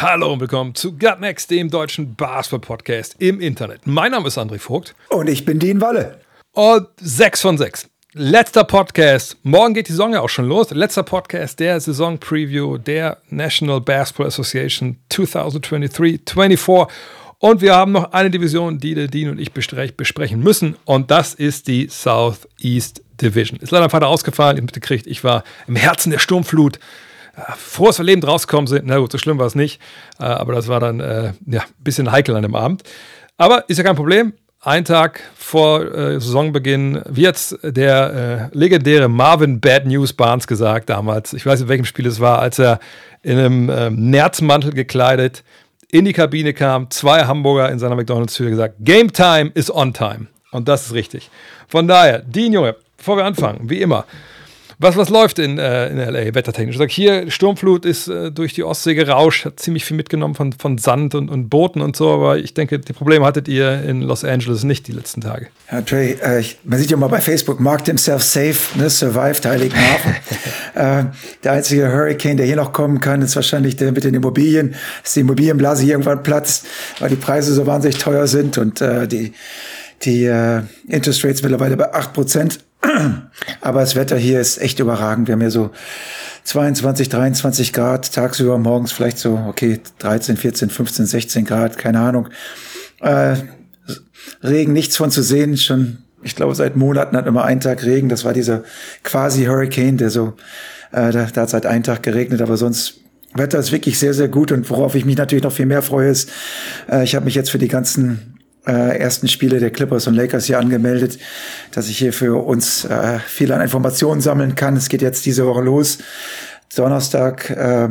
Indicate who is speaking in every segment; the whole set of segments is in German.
Speaker 1: Hallo und willkommen zu Gut Next, dem deutschen Basketball-Podcast im Internet. Mein Name ist André Vogt
Speaker 2: Und ich bin Dean Walle.
Speaker 1: und 6 von 6. Letzter Podcast. Morgen geht die Saison ja auch schon los. Letzter Podcast der Saison-Preview der National Basketball Association 2023-24. Und wir haben noch eine Division, die der Dean und ich besprechen müssen. Und das ist die Southeast Division. Ist leider Vater ausgefallen. Ihr mitgekriegt, ich war im Herzen der Sturmflut. Äh, Froh, dass wir lebend rausgekommen sind. Na gut, so schlimm war es nicht. Äh, Aber das war dann äh, ja, ein bisschen heikel an dem Abend. Aber ist ja kein Problem. Ein Tag vor äh, Saisonbeginn, wie jetzt der äh, legendäre Marvin Bad News Barnes gesagt damals, ich weiß nicht, in welchem Spiel es war, als er in einem ähm, Nerzmantel gekleidet in die Kabine kam, zwei Hamburger in seiner McDonalds-Tür gesagt, Game Time is on time. Und das ist richtig. Von daher, Dean Junge, bevor wir anfangen, wie immer, was, was läuft in, äh, in LA wettertechnisch? Ich sag, hier, Sturmflut ist äh, durch die Ostsee gerauscht, hat ziemlich viel mitgenommen von, von Sand und, und Booten und so, aber ich denke, die Probleme hattet ihr in Los Angeles nicht die letzten Tage.
Speaker 2: Ja, Trey, äh, ich, man sieht ja mal bei Facebook, marked himself safe, ne, survived Heiligenhafen. äh, der einzige Hurricane, der hier noch kommen kann, ist wahrscheinlich der mit den Immobilien, dass die Immobilienblase hier irgendwann platzt, weil die Preise so wahnsinnig teuer sind und äh, die, die äh, Interest Rates mittlerweile bei 8 Prozent. Aber das Wetter hier ist echt überragend. Wir haben ja so 22, 23 Grad tagsüber, morgens vielleicht so, okay, 13, 14, 15, 16 Grad, keine Ahnung. Äh, Regen nichts von zu sehen, schon, ich glaube, seit Monaten hat immer ein Tag Regen. Das war dieser quasi Hurricane, der so, äh, da, da hat seit einem Tag geregnet, aber sonst Wetter ist wirklich sehr, sehr gut und worauf ich mich natürlich noch viel mehr freue, ist, äh, ich habe mich jetzt für die ganzen äh, ersten Spiele der Clippers und Lakers hier angemeldet, dass ich hier für uns äh, viel an Informationen sammeln kann. Es geht jetzt diese Woche los. Donnerstag äh,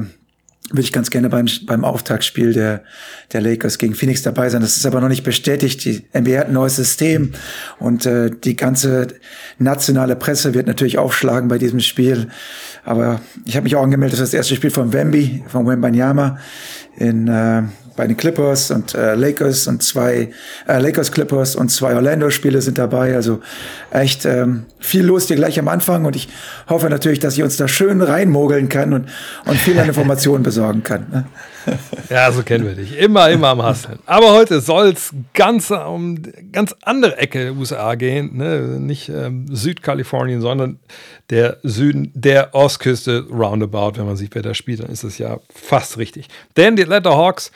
Speaker 2: würde ich ganz gerne beim, beim Auftaktspiel der, der Lakers gegen Phoenix dabei sein. Das ist aber noch nicht bestätigt. Die NBA hat ein neues System und äh, die ganze nationale Presse wird natürlich aufschlagen bei diesem Spiel. Aber ich habe mich auch angemeldet, das ist das erste Spiel von Wemby, von Wembanyama in äh, bei den Clippers und äh, Lakers und zwei äh, Lakers Clippers und zwei Orlando Spiele sind dabei. Also echt ähm, viel los hier gleich am Anfang und ich hoffe natürlich, dass ich uns da schön reinmogeln kann und und viel an Informationen besorgen kann. Ne?
Speaker 1: Ja, so kennen wir dich. Immer, immer am Hasseln. Aber heute soll es ganz um ganz andere Ecke der USA gehen. Ne? Nicht ähm, Südkalifornien, sondern der Süden der Ostküste roundabout. Wenn man sieht, wer da spielt, dann ist das ja fast richtig. Denn die Atlanta Hawks,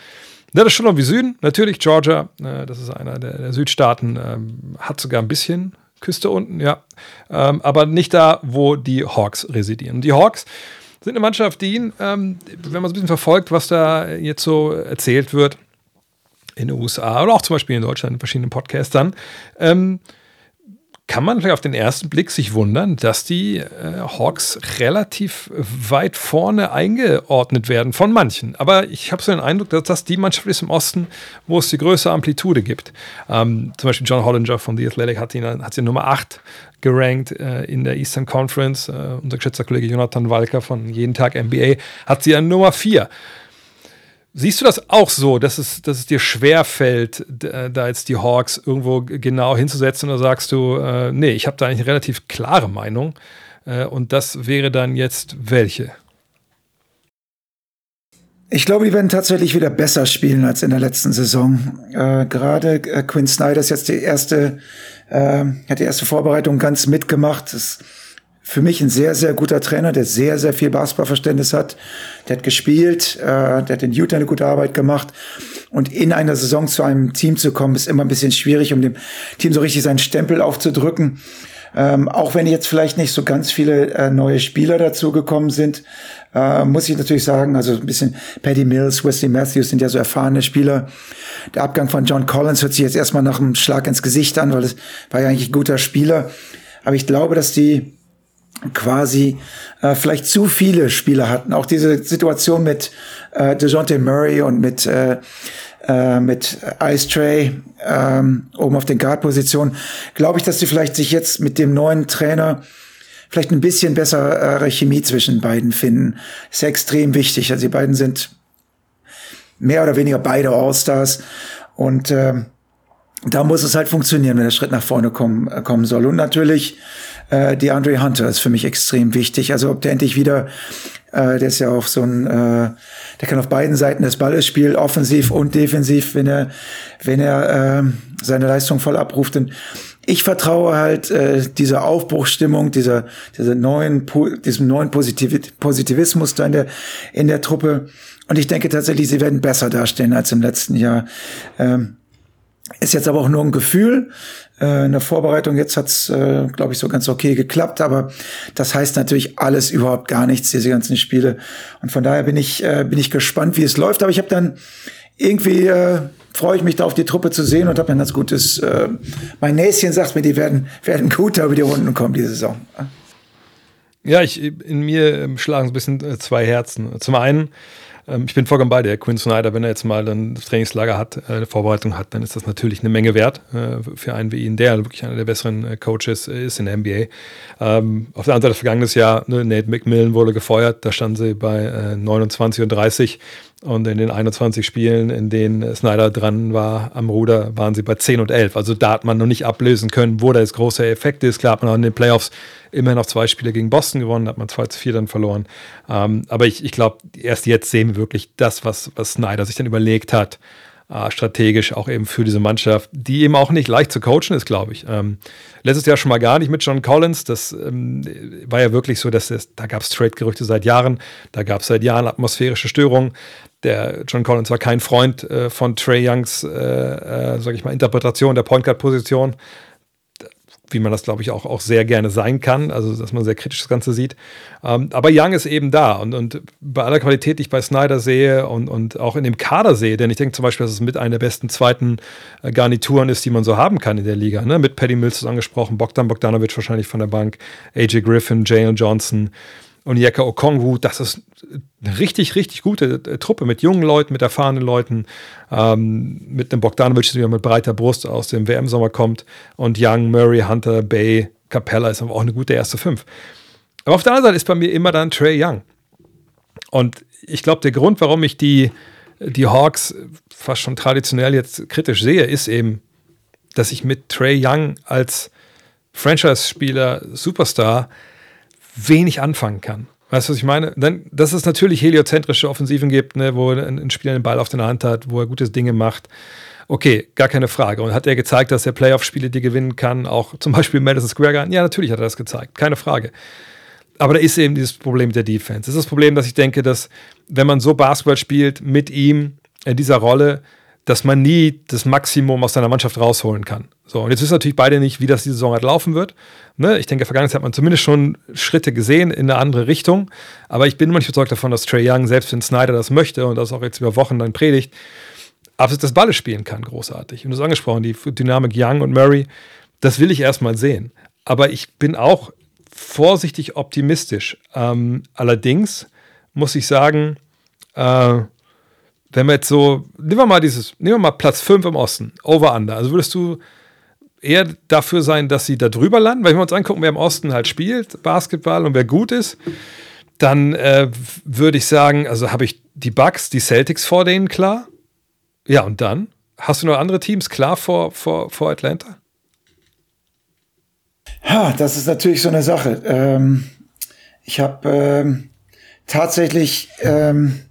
Speaker 1: das ist schon irgendwie Süden. Natürlich Georgia, äh, das ist einer der, der Südstaaten, ähm, hat sogar ein bisschen Küste unten, ja. Ähm, aber nicht da, wo die Hawks residieren. Und die Hawks sind eine Mannschaft, die, ähm, wenn man so ein bisschen verfolgt, was da jetzt so erzählt wird in den USA oder auch zum Beispiel in Deutschland in verschiedenen Podcastern, ähm, kann man vielleicht auf den ersten Blick sich wundern, dass die äh, Hawks relativ weit vorne eingeordnet werden von manchen. Aber ich habe so den Eindruck, dass das die Mannschaft ist im Osten, wo es die größte Amplitude gibt. Ähm, zum Beispiel John Hollinger von The Athletic hat, ihn, hat sie Nummer 8 gerankt äh, in der Eastern Conference. Äh, unser geschätzter Kollege Jonathan Walker von Jeden Tag NBA hat sie an Nummer 4. Siehst du das auch so, dass es, dass es dir schwer fällt, d- da jetzt die Hawks irgendwo genau hinzusetzen oder sagst du, äh, nee, ich habe da eigentlich eine relativ klare Meinung äh, und das wäre dann jetzt welche?
Speaker 2: Ich glaube, die werden tatsächlich wieder besser spielen als in der letzten Saison. Äh, Gerade äh, Quinn Snyder ist jetzt die erste, äh, hat die erste Vorbereitung ganz mitgemacht. Das für mich ein sehr, sehr guter Trainer, der sehr, sehr viel Basketballverständnis hat. Der hat gespielt, äh, der hat in Utah eine gute Arbeit gemacht. Und in einer Saison zu einem Team zu kommen, ist immer ein bisschen schwierig, um dem Team so richtig seinen Stempel aufzudrücken. Ähm, auch wenn jetzt vielleicht nicht so ganz viele äh, neue Spieler dazugekommen sind, äh, muss ich natürlich sagen, also ein bisschen Paddy Mills, Wesley Matthews sind ja so erfahrene Spieler. Der Abgang von John Collins hört sich jetzt erstmal nach einem Schlag ins Gesicht an, weil es war ja eigentlich ein guter Spieler. Aber ich glaube, dass die quasi äh, vielleicht zu viele Spieler hatten. Auch diese Situation mit äh, DeJounte Murray und mit äh, äh, mit Ice Tray ähm, oben auf den Guard-Positionen, glaube ich, dass sie vielleicht sich jetzt mit dem neuen Trainer vielleicht ein bisschen bessere Chemie zwischen beiden finden. Ist ja extrem wichtig. Also die beiden sind mehr oder weniger beide All-Stars und äh, da muss es halt funktionieren, wenn der Schritt nach vorne kommen, äh, kommen soll. Und natürlich äh, die Andre Hunter ist für mich extrem wichtig. Also ob der endlich wieder, äh, der ist ja auch so ein, äh, der kann auf beiden Seiten des Balles spielen, offensiv und defensiv, wenn er, wenn er äh, seine Leistung voll abruft. Und ich vertraue halt äh, dieser Aufbruchsstimmung, dieser, dieser neuen, diesem neuen Positiv Positivismus da in der, in der Truppe. Und ich denke tatsächlich, sie werden besser dastehen als im letzten Jahr. Ähm, ist jetzt aber auch nur ein Gefühl. Äh, in der Vorbereitung jetzt hat's, äh, glaube ich, so ganz okay geklappt, aber das heißt natürlich alles überhaupt gar nichts, diese ganzen Spiele. Und von daher bin ich, äh, bin ich gespannt, wie es läuft. Aber ich habe dann irgendwie äh, freue ich mich da auf die Truppe zu sehen und habe ein ganz gutes, äh, mein Näschen sagt mir, die werden, werden gut über die Runden kommen diese Saison.
Speaker 1: Ja, ich, in mir schlagen so ein bisschen äh, zwei Herzen. Zum einen, ähm, ich bin vollkommen bei dir. Quinn Snyder, wenn er jetzt mal ein Trainingslager hat, äh, eine Vorbereitung hat, dann ist das natürlich eine Menge wert äh, für einen wie ihn, der wirklich einer der besseren Coaches ist in der NBA. Ähm, auf der anderen Seite, vergangenes Jahr, ne, Nate McMillan wurde gefeuert, da standen sie bei 29 und 30 und in den 21 Spielen, in denen Snyder dran war am Ruder, waren sie bei 10 und 11. Also da hat man noch nicht ablösen können, wo da jetzt großer Effekt ist. Klar hat man auch in den Playoffs immer noch zwei Spiele gegen Boston gewonnen, hat man 2 zu 4 dann verloren. Ähm, aber ich, ich glaube, erst jetzt sehen wir wirklich das, was, was Snyder sich dann überlegt hat, äh, strategisch auch eben für diese Mannschaft, die eben auch nicht leicht zu coachen ist, glaube ich. Ähm, letztes Jahr schon mal gar nicht mit John Collins. Das ähm, war ja wirklich so, dass es, da gab es Trade-Gerüchte seit Jahren, da gab es seit Jahren atmosphärische Störungen der John Collins war kein Freund äh, von Trey Youngs, äh, äh, sag ich mal, Interpretation der Point Guard Position, wie man das, glaube ich, auch, auch sehr gerne sein kann, also dass man sehr kritisch das Ganze sieht. Ähm, aber Young ist eben da und, und bei aller Qualität, die ich bei Snyder sehe und, und auch in dem Kader sehe, denn ich denke zum Beispiel, dass es mit einer der besten zweiten äh, Garnituren ist, die man so haben kann in der Liga. Ne? Mit Paddy Mills angesprochen, Bogdan Bogdanovic wahrscheinlich von der Bank, AJ Griffin, Jalen Johnson und Yeka Okongwu, das ist eine richtig, richtig gute äh, Truppe mit jungen Leuten, mit erfahrenen Leuten, ähm, mit einem Bogdanovic, der mit breiter Brust aus dem WM-Sommer kommt und Young, Murray, Hunter, Bay, Capella ist aber auch eine gute erste Fünf. Aber auf der anderen Seite ist bei mir immer dann Trey Young. Und ich glaube, der Grund, warum ich die, die Hawks fast schon traditionell jetzt kritisch sehe, ist eben, dass ich mit Trey Young als Franchise-Spieler, Superstar, wenig anfangen kann. Weißt du, was ich meine? Dann, dass es natürlich heliozentrische Offensiven gibt, ne, wo ein, ein Spieler den Ball auf der Hand hat, wo er gute Dinge macht. Okay, gar keine Frage. Und hat er gezeigt, dass er Playoff-Spiele die gewinnen kann, auch zum Beispiel Madison Square Garden? Ja, natürlich hat er das gezeigt, keine Frage. Aber da ist eben dieses Problem mit der Defense. Das ist das Problem, dass ich denke, dass wenn man so Basketball spielt mit ihm in dieser Rolle, dass man nie das Maximum aus seiner Mannschaft rausholen kann. So, und jetzt wissen natürlich beide nicht, wie das die Saison halt laufen wird. Ne? Ich denke, Vergangenheit hat man zumindest schon Schritte gesehen in eine andere Richtung. Aber ich bin immer nicht überzeugt davon, dass Trey Young, selbst wenn Snyder das möchte und das auch jetzt über Wochen dann predigt, absolut das Balle spielen kann, großartig. Und du hast angesprochen, die Dynamik Young und Murray, das will ich erstmal sehen. Aber ich bin auch vorsichtig optimistisch. Ähm, allerdings muss ich sagen, äh, wenn wir jetzt so, nehmen wir mal dieses, nehmen wir mal Platz 5 im Osten, Over-Under. Also würdest du eher dafür sein, dass sie da drüber landen? Weil wenn wir uns angucken, wer im Osten halt spielt, Basketball und wer gut ist, dann äh, würde ich sagen, also habe ich die Bucks, die Celtics vor denen klar. Ja, und dann? Hast du noch andere Teams klar vor, vor, vor Atlanta?
Speaker 2: Ja, das ist natürlich so eine Sache. Ähm, ich habe ähm, tatsächlich ähm,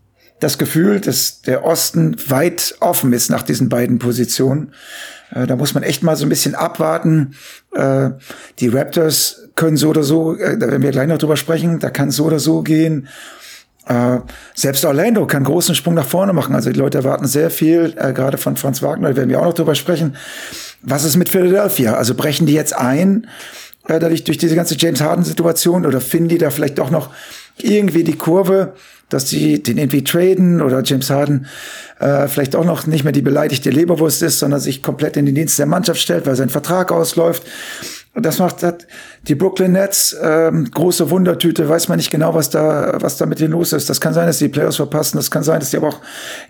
Speaker 2: das Gefühl, dass der Osten weit offen ist nach diesen beiden Positionen. Äh, da muss man echt mal so ein bisschen abwarten. Äh, die Raptors können so oder so, äh, da werden wir gleich noch drüber sprechen, da kann so oder so gehen. Äh, selbst Orlando kann großen Sprung nach vorne machen. Also die Leute erwarten sehr viel, äh, gerade von Franz Wagner, da werden wir auch noch drüber sprechen. Was ist mit Philadelphia? Also brechen die jetzt ein, äh, dadurch durch diese ganze James Harden-Situation oder finden die da vielleicht doch noch irgendwie die Kurve? Dass sie den irgendwie traden oder James Harden äh, vielleicht auch noch nicht mehr die beleidigte Leberwurst ist, sondern sich komplett in den Dienst der Mannschaft stellt, weil sein Vertrag ausläuft. das macht das, die Brooklyn Nets ähm, große Wundertüte, weiß man nicht genau, was da, was da mit denen los ist. Das kann sein, dass die Playoffs verpassen, das kann sein, dass die aber auch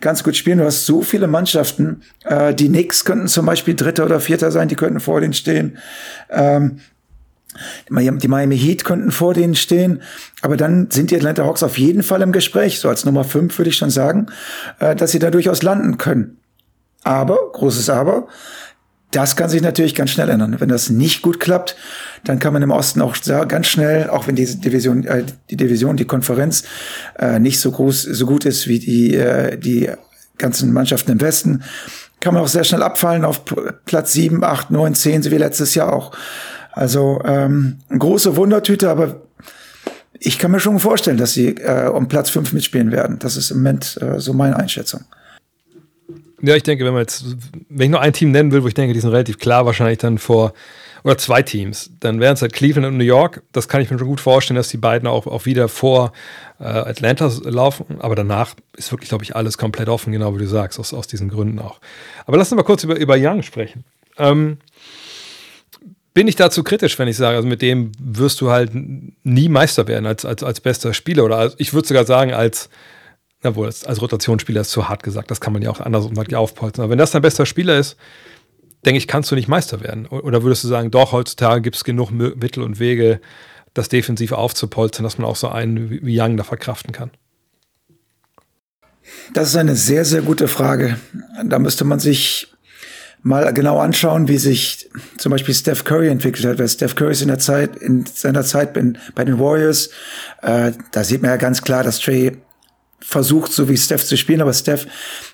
Speaker 2: ganz gut spielen. Du hast so viele Mannschaften, äh, die Knicks könnten zum Beispiel Dritter oder Vierter sein, die könnten vor denen stehen. Ähm, die Miami Heat könnten vor denen stehen, aber dann sind die Atlanta Hawks auf jeden Fall im Gespräch, so als Nummer fünf würde ich schon sagen, äh, dass sie da durchaus landen können. Aber, großes Aber, das kann sich natürlich ganz schnell ändern. Wenn das nicht gut klappt, dann kann man im Osten auch ganz schnell, auch wenn diese Division, äh, die Division, die Konferenz äh, nicht so groß, so gut ist wie die, äh, die ganzen Mannschaften im Westen, kann man auch sehr schnell abfallen auf Platz sieben, acht, neun, zehn, so wie letztes Jahr auch. Also ähm, große Wundertüte, aber ich kann mir schon vorstellen, dass sie äh, um Platz fünf mitspielen werden. Das ist im Moment äh, so meine Einschätzung.
Speaker 1: Ja, ich denke, wenn man jetzt, wenn ich nur ein Team nennen will, wo ich denke, die sind relativ klar wahrscheinlich dann vor, oder zwei Teams, dann wären es halt Cleveland und New York. Das kann ich mir schon gut vorstellen, dass die beiden auch, auch wieder vor äh, Atlanta laufen. Aber danach ist wirklich, glaube ich, alles komplett offen, genau wie du sagst, aus, aus diesen Gründen auch. Aber lass uns mal kurz über, über Young sprechen. Ähm, bin ich dazu kritisch, wenn ich sage, also mit dem wirst du halt nie Meister werden als, als, als bester Spieler oder als, ich würde sogar sagen, als obwohl, als Rotationsspieler ist zu hart gesagt, das kann man ja auch anders aufpolzen. Aber wenn das dein bester Spieler ist, denke ich, kannst du nicht Meister werden. Oder würdest du sagen, doch, heutzutage gibt es genug Mittel und Wege, das defensiv aufzupolzen, dass man auch so einen wie Young da verkraften kann?
Speaker 2: Das ist eine sehr, sehr gute Frage. Da müsste man sich mal genau anschauen, wie sich zum Beispiel Steph Curry entwickelt hat. Weil Steph Curry ist in der Zeit, in seiner Zeit bei, den Warriors, äh, da sieht man ja ganz klar, dass Trey versucht, so wie Steph zu spielen, aber Steph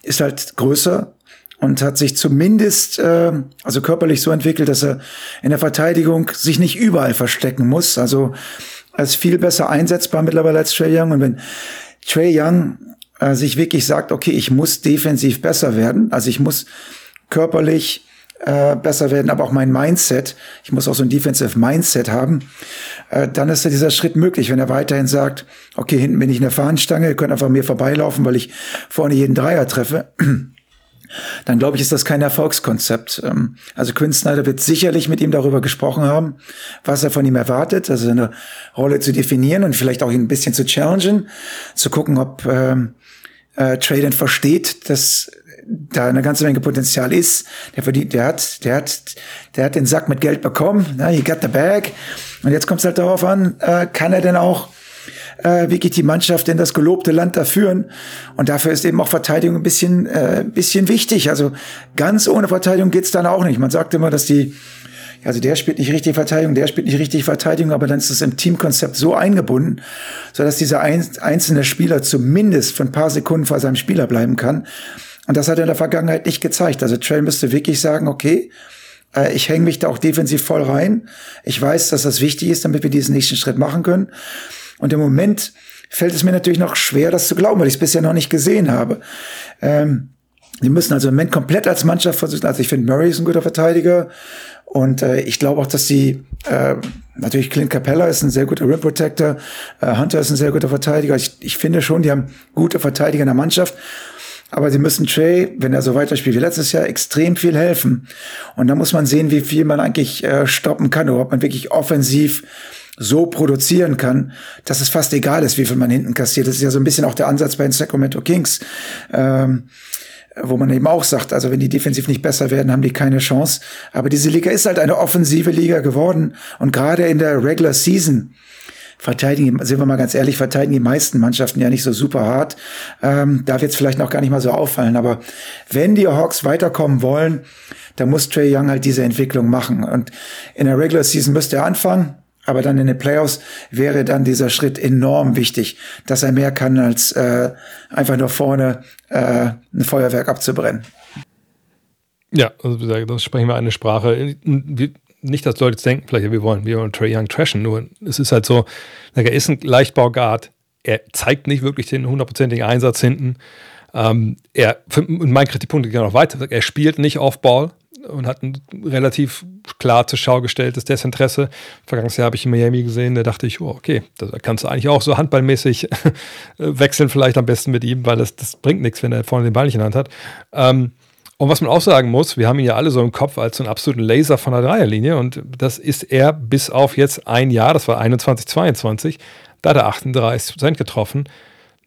Speaker 2: ist halt größer und hat sich zumindest äh, also körperlich so entwickelt, dass er in der Verteidigung sich nicht überall verstecken muss. Also er ist viel besser einsetzbar mittlerweile als Trey Young. Und wenn Trey Young äh, sich wirklich sagt, okay, ich muss defensiv besser werden, also ich muss körperlich äh, besser werden, aber auch mein Mindset, ich muss auch so ein Defensive Mindset haben, äh, dann ist ja dieser Schritt möglich, wenn er weiterhin sagt, okay, hinten bin ich in der Fahnenstange, ihr könnt einfach mir vorbeilaufen, weil ich vorne jeden Dreier treffe. Dann glaube ich, ist das kein Erfolgskonzept. Ähm, also Quinn Snyder wird sicherlich mit ihm darüber gesprochen haben, was er von ihm erwartet, also seine Rolle zu definieren und vielleicht auch ihn ein bisschen zu challengen, zu gucken, ob ähm, äh, Traden versteht, dass da eine ganze Menge Potenzial ist. Der verdient, der hat, der hat, der hat den Sack mit Geld bekommen. Na, he got the bag. Und jetzt kommt es halt darauf an, äh, kann er denn auch äh, wirklich die Mannschaft in das gelobte Land da führen? Und dafür ist eben auch Verteidigung ein bisschen, äh, bisschen wichtig. Also ganz ohne Verteidigung geht's dann auch nicht. Man sagt immer, dass die also der spielt nicht richtig Verteidigung, der spielt nicht richtig Verteidigung, aber dann ist es im Teamkonzept so eingebunden, so dass dieser einzelne Spieler zumindest für ein paar Sekunden vor seinem Spieler bleiben kann. Und das hat er in der Vergangenheit nicht gezeigt. Also Trail müsste wirklich sagen, okay, äh, ich hänge mich da auch defensiv voll rein. Ich weiß, dass das wichtig ist, damit wir diesen nächsten Schritt machen können. Und im Moment fällt es mir natürlich noch schwer, das zu glauben, weil ich es bisher noch nicht gesehen habe. Ähm, die müssen also im Moment komplett als Mannschaft versuchen. Also ich finde, Murray ist ein guter Verteidiger. Und äh, ich glaube auch, dass sie, äh, natürlich Clint Capella ist ein sehr guter Rim Protector, äh, Hunter ist ein sehr guter Verteidiger. Ich, ich finde schon, die haben gute Verteidiger in der Mannschaft. Aber sie müssen Trey, wenn er so weiterspielt wie letztes Jahr, extrem viel helfen. Und da muss man sehen, wie viel man eigentlich äh, stoppen kann oder ob man wirklich offensiv so produzieren kann, dass es fast egal ist, wie viel man hinten kassiert. Das ist ja so ein bisschen auch der Ansatz bei den Sacramento Kings, ähm, wo man eben auch sagt, also wenn die defensiv nicht besser werden, haben die keine Chance. Aber diese Liga ist halt eine offensive Liga geworden. Und gerade in der Regular Season verteidigen, sind wir mal ganz ehrlich, verteidigen die meisten Mannschaften ja nicht so super hart. Ähm, da wird es vielleicht noch gar nicht mal so auffallen. Aber wenn die Hawks weiterkommen wollen, dann muss Trey Young halt diese Entwicklung machen. Und in der Regular Season müsste er anfangen. Aber dann in den Playoffs wäre dann dieser Schritt enorm wichtig, dass er mehr kann, als äh, einfach nur vorne äh, ein Feuerwerk abzubrennen.
Speaker 1: Ja, also das sprechen wir eine Sprache nicht, dass Leute denken, vielleicht, wir wollen, wir wollen Trey Young trashen, nur es ist halt so, er ist ein Leichtbauguard, er zeigt nicht wirklich den hundertprozentigen Einsatz hinten. Ähm, er, und mein Kritikpunkt geht noch weiter, er spielt nicht auf Ball und hat ein relativ klar zur Schau gestelltes Desinteresse. Vergangenes Jahr habe ich in Miami gesehen, da dachte ich, oh, okay, da kannst du eigentlich auch so handballmäßig wechseln, vielleicht am besten mit ihm, weil das, das bringt nichts, wenn er vorne den Ball nicht in der Hand hat. Ähm, Und was man auch sagen muss, wir haben ihn ja alle so im Kopf als so einen absoluten Laser von der Dreierlinie und das ist er bis auf jetzt ein Jahr, das war 21, 22, da hat er 38 Prozent getroffen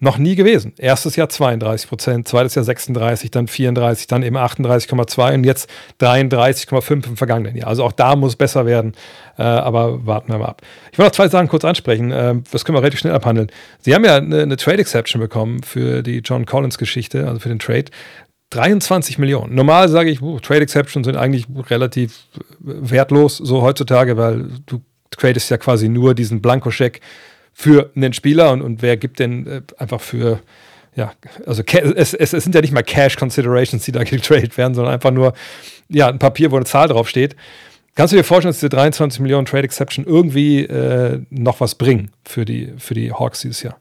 Speaker 1: noch nie gewesen. Erstes Jahr 32 Prozent, zweites Jahr 36, dann 34, dann eben 38,2 und jetzt 33,5% im vergangenen Jahr. Also auch da muss besser werden, äh, aber warten wir mal ab. Ich will noch zwei Sachen kurz ansprechen, äh, das können wir relativ schnell abhandeln. Sie haben ja eine, eine Trade Exception bekommen für die John Collins Geschichte, also für den Trade. 23 Millionen. Normal sage ich, uh, Trade Exceptions sind eigentlich relativ wertlos so heutzutage, weil du tradest ja quasi nur diesen Blankoscheck für einen Spieler und, und wer gibt denn äh, einfach für, ja, also es, es, es, sind ja nicht mal Cash Considerations, die da getradet werden, sondern einfach nur, ja, ein Papier, wo eine Zahl draufsteht. Kannst du dir vorstellen, dass diese 23 Millionen Trade Exception irgendwie äh, noch was bringen für die, für die Hawks dieses Jahr?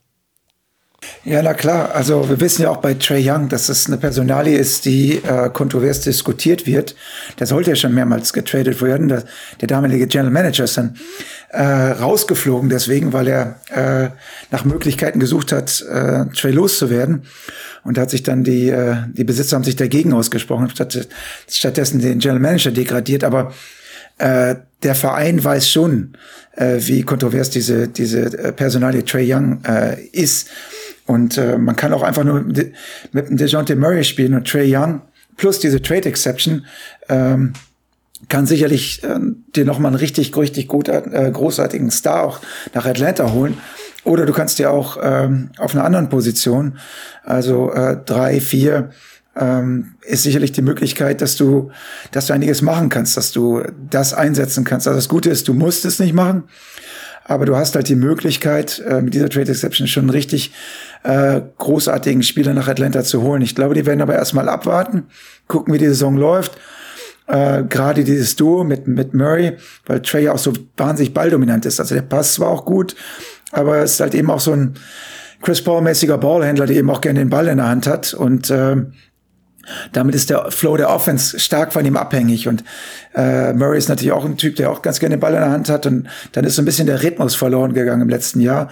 Speaker 2: Ja, na klar. Also wir wissen ja auch bei Trey Young, dass es eine Personalie ist, die äh, kontrovers diskutiert wird. Der sollte ja schon mehrmals getradet werden. Der, der damalige General Manager ist dann äh, rausgeflogen, deswegen, weil er äh, nach Möglichkeiten gesucht hat, äh, Trey loszuwerden. Und da hat sich dann die, äh, die Besitzer haben sich dagegen ausgesprochen, statt, stattdessen den General Manager degradiert. Aber äh, der Verein weiß schon, äh, wie kontrovers diese, diese äh, Personalie Trey Young äh, ist. Und äh, man kann auch einfach nur mit dem DeJounte Murray spielen und Trey Young plus diese Trade Exception ähm, kann sicherlich äh, dir nochmal einen richtig, richtig gut, äh, großartigen Star auch nach Atlanta holen. Oder du kannst dir auch ähm, auf einer anderen Position, also äh, drei, vier, ähm, ist sicherlich die Möglichkeit, dass du, dass du einiges machen kannst, dass du das einsetzen kannst. Also das Gute ist, du musst es nicht machen. Aber du hast halt die Möglichkeit, äh, mit dieser Trade Exception schon richtig äh, großartigen Spieler nach Atlanta zu holen. Ich glaube, die werden aber erstmal abwarten, gucken, wie die Saison läuft. Äh, Gerade dieses Duo mit, mit Murray, weil Trey auch so wahnsinnig balldominant ist. Also der Pass zwar auch gut, aber es ist halt eben auch so ein Chris Paul-mäßiger Ballhändler, der eben auch gerne den Ball in der Hand hat. Und äh, damit ist der Flow der Offense stark von ihm abhängig. Und äh, Murray ist natürlich auch ein Typ, der auch ganz gerne den Ball in der Hand hat. Und dann ist so ein bisschen der Rhythmus verloren gegangen im letzten Jahr.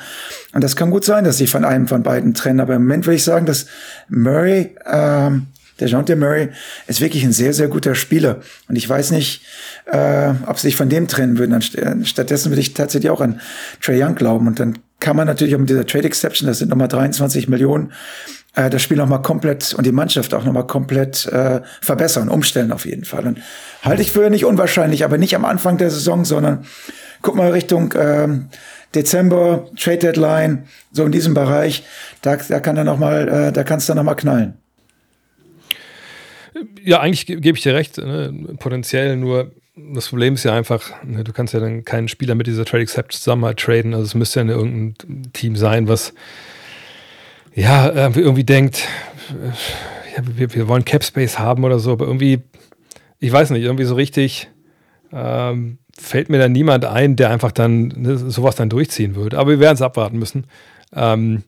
Speaker 2: Und das kann gut sein, dass sie von einem von beiden trennen. Aber im Moment würde ich sagen, dass Murray, ähm, der Jean Murray, ist wirklich ein sehr, sehr guter Spieler. Und ich weiß nicht, äh, ob sie sich von dem trennen würden. Stattdessen würde ich tatsächlich auch an Trey Young glauben. Und dann kann man natürlich auch mit dieser Trade Exception, das sind nochmal 23 Millionen, äh, das Spiel nochmal komplett und die Mannschaft auch nochmal komplett äh, verbessern, umstellen auf jeden Fall. Und halte ich für nicht unwahrscheinlich, aber nicht am Anfang der Saison, sondern guck mal Richtung äh, Dezember, Trade Deadline, so in diesem Bereich, da, da kann er noch mal, äh, da kannst du noch mal knallen.
Speaker 1: Ja, eigentlich gebe ich dir recht, ne? potenziell nur das Problem ist ja einfach, ne, du kannst ja dann keinen Spieler mit dieser Trade Accept zusammen halt traden. Also es müsste ja irgendein Team sein, was ja, irgendwie denkt, ja, wir, wir, wollen Cap Space haben oder so, aber irgendwie, ich weiß nicht, irgendwie so richtig ähm, fällt mir da niemand ein, der einfach dann ne, sowas dann durchziehen würde. Aber wir werden es abwarten müssen. Ähm,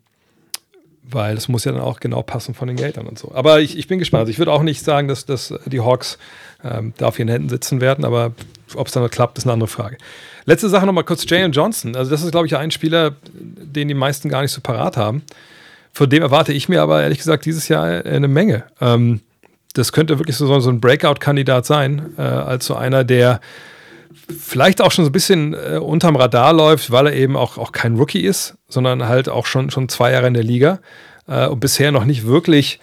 Speaker 1: weil es muss ja dann auch genau passen von den Geldern und so. Aber ich, ich bin gespannt. Also ich würde auch nicht sagen, dass, dass die Hawks ähm, da auf ihren Händen sitzen werden, aber ob es dann klappt, ist eine andere Frage. Letzte Sache nochmal kurz: Jalen Johnson. Also, das ist, glaube ich, ein Spieler, den die meisten gar nicht so parat haben. Von dem erwarte ich mir aber ehrlich gesagt dieses Jahr eine Menge. Ähm, das könnte wirklich so, so ein Breakout-Kandidat sein, äh, als so einer, der vielleicht auch schon so ein bisschen äh, unterm Radar läuft, weil er eben auch, auch kein Rookie ist, sondern halt auch schon, schon zwei Jahre in der Liga äh, und bisher noch nicht wirklich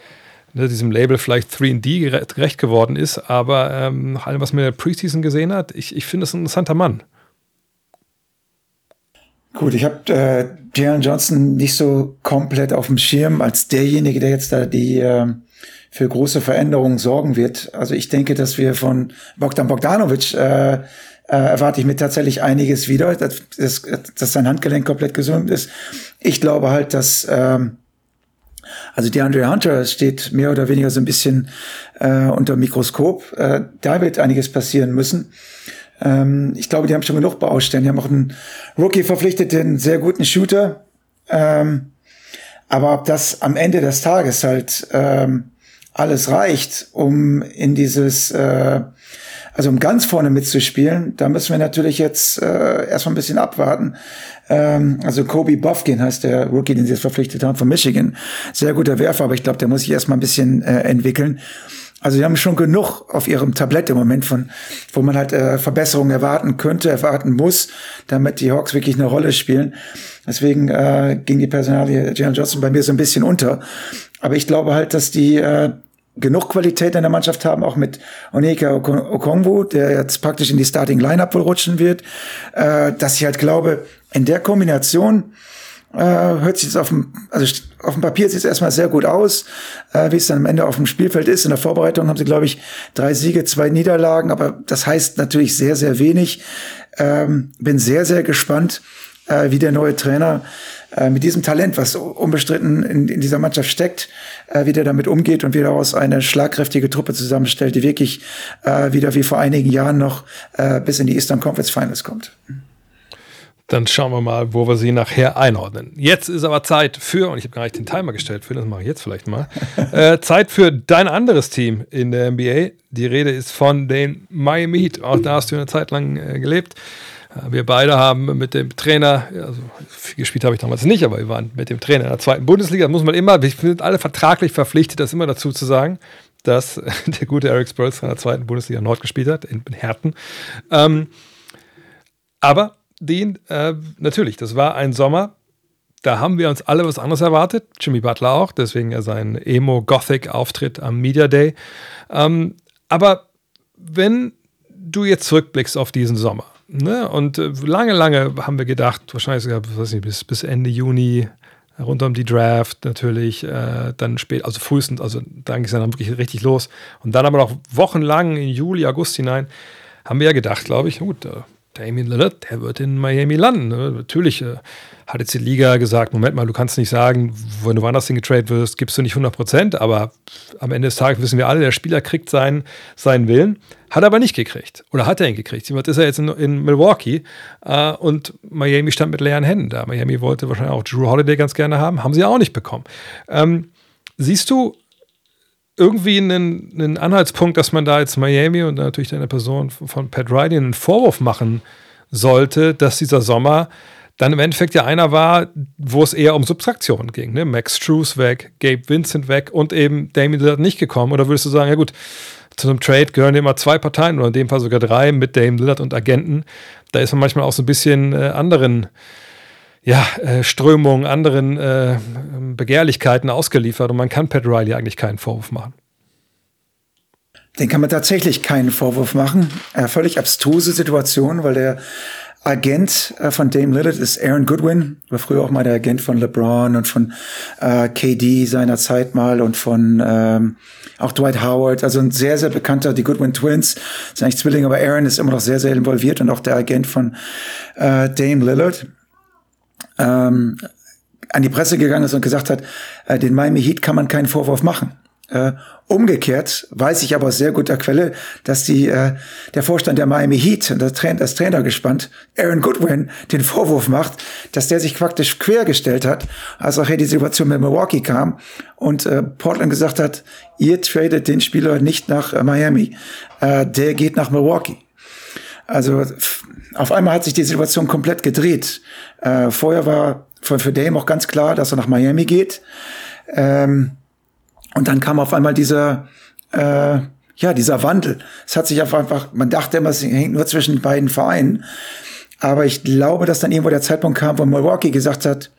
Speaker 1: ne, diesem Label vielleicht 3D gerecht geworden ist. Aber ähm, nach allem, was man in der Preseason gesehen hat, ich, ich finde es ein interessanter Mann.
Speaker 2: Gut, ich habe äh, Jalen Johnson nicht so komplett auf dem Schirm als derjenige, der jetzt da die äh, für große Veränderungen sorgen wird. Also ich denke, dass wir von Bogdan Bogdanovic äh, äh, erwarte ich mir tatsächlich einiges wieder, dass, dass, sein Handgelenk komplett gesund ist. Ich glaube halt, dass ähm, also die Andre Hunter steht mehr oder weniger so ein bisschen äh, unter Mikroskop. Äh, da wird einiges passieren müssen. Ähm, ich glaube, die haben schon genug Baustellen. Die haben auch einen Rookie verpflichtet, den sehr guten Shooter. Ähm, aber ob das am Ende des Tages halt ähm, alles reicht, um in dieses, äh, also um ganz vorne mitzuspielen, da müssen wir natürlich jetzt äh, erstmal ein bisschen abwarten. Ähm, also Kobe Buffkin heißt der Rookie, den sie jetzt verpflichtet haben von Michigan. Sehr guter Werfer, aber ich glaube, der muss sich erstmal ein bisschen äh, entwickeln. Also die haben schon genug auf ihrem Tablett im Moment von, wo man halt äh, Verbesserungen erwarten könnte, erwarten muss, damit die Hawks wirklich eine Rolle spielen. Deswegen äh, ging die Personalie Jalen Johnson bei mir so ein bisschen unter. Aber ich glaube halt, dass die äh, genug Qualität in der Mannschaft haben, auch mit Onyeka Okongwu, der jetzt praktisch in die Starting Lineup wohl rutschen wird, äh, dass ich halt glaube, in der Kombination äh, hört sich jetzt auf dem, also auf dem Papier sieht es erstmal sehr gut aus. Äh, wie es dann am Ende auf dem Spielfeld ist, in der Vorbereitung haben sie, glaube ich, drei Siege, zwei Niederlagen, aber das heißt natürlich sehr, sehr wenig. Ähm, bin sehr, sehr gespannt, äh, wie der neue Trainer äh, mit diesem Talent, was unbestritten in, in dieser Mannschaft steckt, äh, wie der damit umgeht und wie daraus eine schlagkräftige Truppe zusammenstellt, die wirklich äh, wieder wie vor einigen Jahren noch äh, bis in die Eastern Conference Finals kommt.
Speaker 1: Dann schauen wir mal, wo wir sie nachher einordnen. Jetzt ist aber Zeit für, und ich habe gar nicht den Timer gestellt für, das mache ich jetzt vielleicht mal, äh, Zeit für dein anderes Team in der NBA. Die Rede ist von den Miami Heat. Auch da hast du eine Zeit lang äh, gelebt. Äh, wir beide haben mit dem Trainer, also viel gespielt habe ich damals nicht, aber wir waren mit dem Trainer in der zweiten Bundesliga. Das muss man immer, wir sind alle vertraglich verpflichtet, das immer dazu zu sagen, dass der gute Eric Spurs in der zweiten Bundesliga Nord gespielt hat, in Herten. Ähm, aber den, äh, natürlich, das war ein Sommer, da haben wir uns alle was anderes erwartet. Jimmy Butler auch, deswegen ja sein Emo-Gothic-Auftritt am Media Day. Ähm, aber wenn du jetzt zurückblickst auf diesen Sommer, ne, und äh, lange, lange haben wir gedacht, wahrscheinlich sogar weiß nicht, bis, bis Ende Juni, rund um die Draft natürlich, äh, dann spät, also frühestens, also dann ging es dann wirklich richtig los. Und dann aber noch wochenlang in Juli, August hinein, haben wir ja gedacht, glaube ich, gut, äh, Damien Lillard, der wird in Miami landen. Ne? Natürlich äh, hat jetzt die Liga gesagt, Moment mal, du kannst nicht sagen, wenn du woanders hingetradet wirst, gibst du nicht 100 Prozent, aber am Ende des Tages wissen wir alle, der Spieler kriegt seinen, seinen Willen, hat er aber nicht gekriegt. Oder hat er ihn gekriegt? Jetzt ist er jetzt in, in Milwaukee äh, und Miami stand mit leeren Händen da. Miami wollte wahrscheinlich auch Drew Holiday ganz gerne haben, haben sie auch nicht bekommen. Ähm, siehst du irgendwie einen, einen Anhaltspunkt, dass man da jetzt Miami und natürlich deine Person von Pat Riley einen Vorwurf machen sollte, dass dieser Sommer dann im Endeffekt ja einer war, wo es eher um Subtraktion ging. Ne? Max Struess weg, Gabe Vincent weg und eben Damien Lillard nicht gekommen. Oder würdest du sagen, ja gut, zu einem Trade gehören immer zwei Parteien oder in dem Fall sogar drei mit Damien Lillard und Agenten. Da ist man manchmal auch so ein bisschen äh, anderen ja, äh, Strömungen, anderen äh, Begehrlichkeiten ausgeliefert und man kann Pat Riley eigentlich keinen Vorwurf machen.
Speaker 2: Den kann man tatsächlich keinen Vorwurf machen. Äh, völlig abstruse Situation, weil der Agent äh, von Dame Lillard ist Aaron Goodwin, war früher auch mal der Agent von LeBron und von äh, KD seiner Zeit mal und von ähm, auch Dwight Howard, also ein sehr, sehr bekannter, die Goodwin Twins, sind eigentlich Zwillinge, aber Aaron ist immer noch sehr, sehr involviert und auch der Agent von äh, Dame Lillard ähm, an die Presse gegangen ist und gesagt hat, äh, den Miami Heat kann man keinen Vorwurf machen. Äh, umgekehrt weiß ich aber aus sehr guter Quelle, dass die, äh, der Vorstand der Miami Heat und das, Trainer, das Trainergespannt Aaron Goodwin den Vorwurf macht, dass der sich praktisch quergestellt hat, als auch hier die Situation mit Milwaukee kam und äh, Portland gesagt hat, ihr tradet den Spieler nicht nach Miami, äh, der geht nach Milwaukee. Also auf einmal hat sich die Situation komplett gedreht. Äh, vorher war für, für Dame auch ganz klar, dass er nach Miami geht. Ähm, und dann kam auf einmal dieser, äh, ja, dieser Wandel. Es hat sich einfach, man dachte immer, es hängt nur zwischen beiden Vereinen. Aber ich glaube, dass dann irgendwo der Zeitpunkt kam, wo Milwaukee gesagt hat,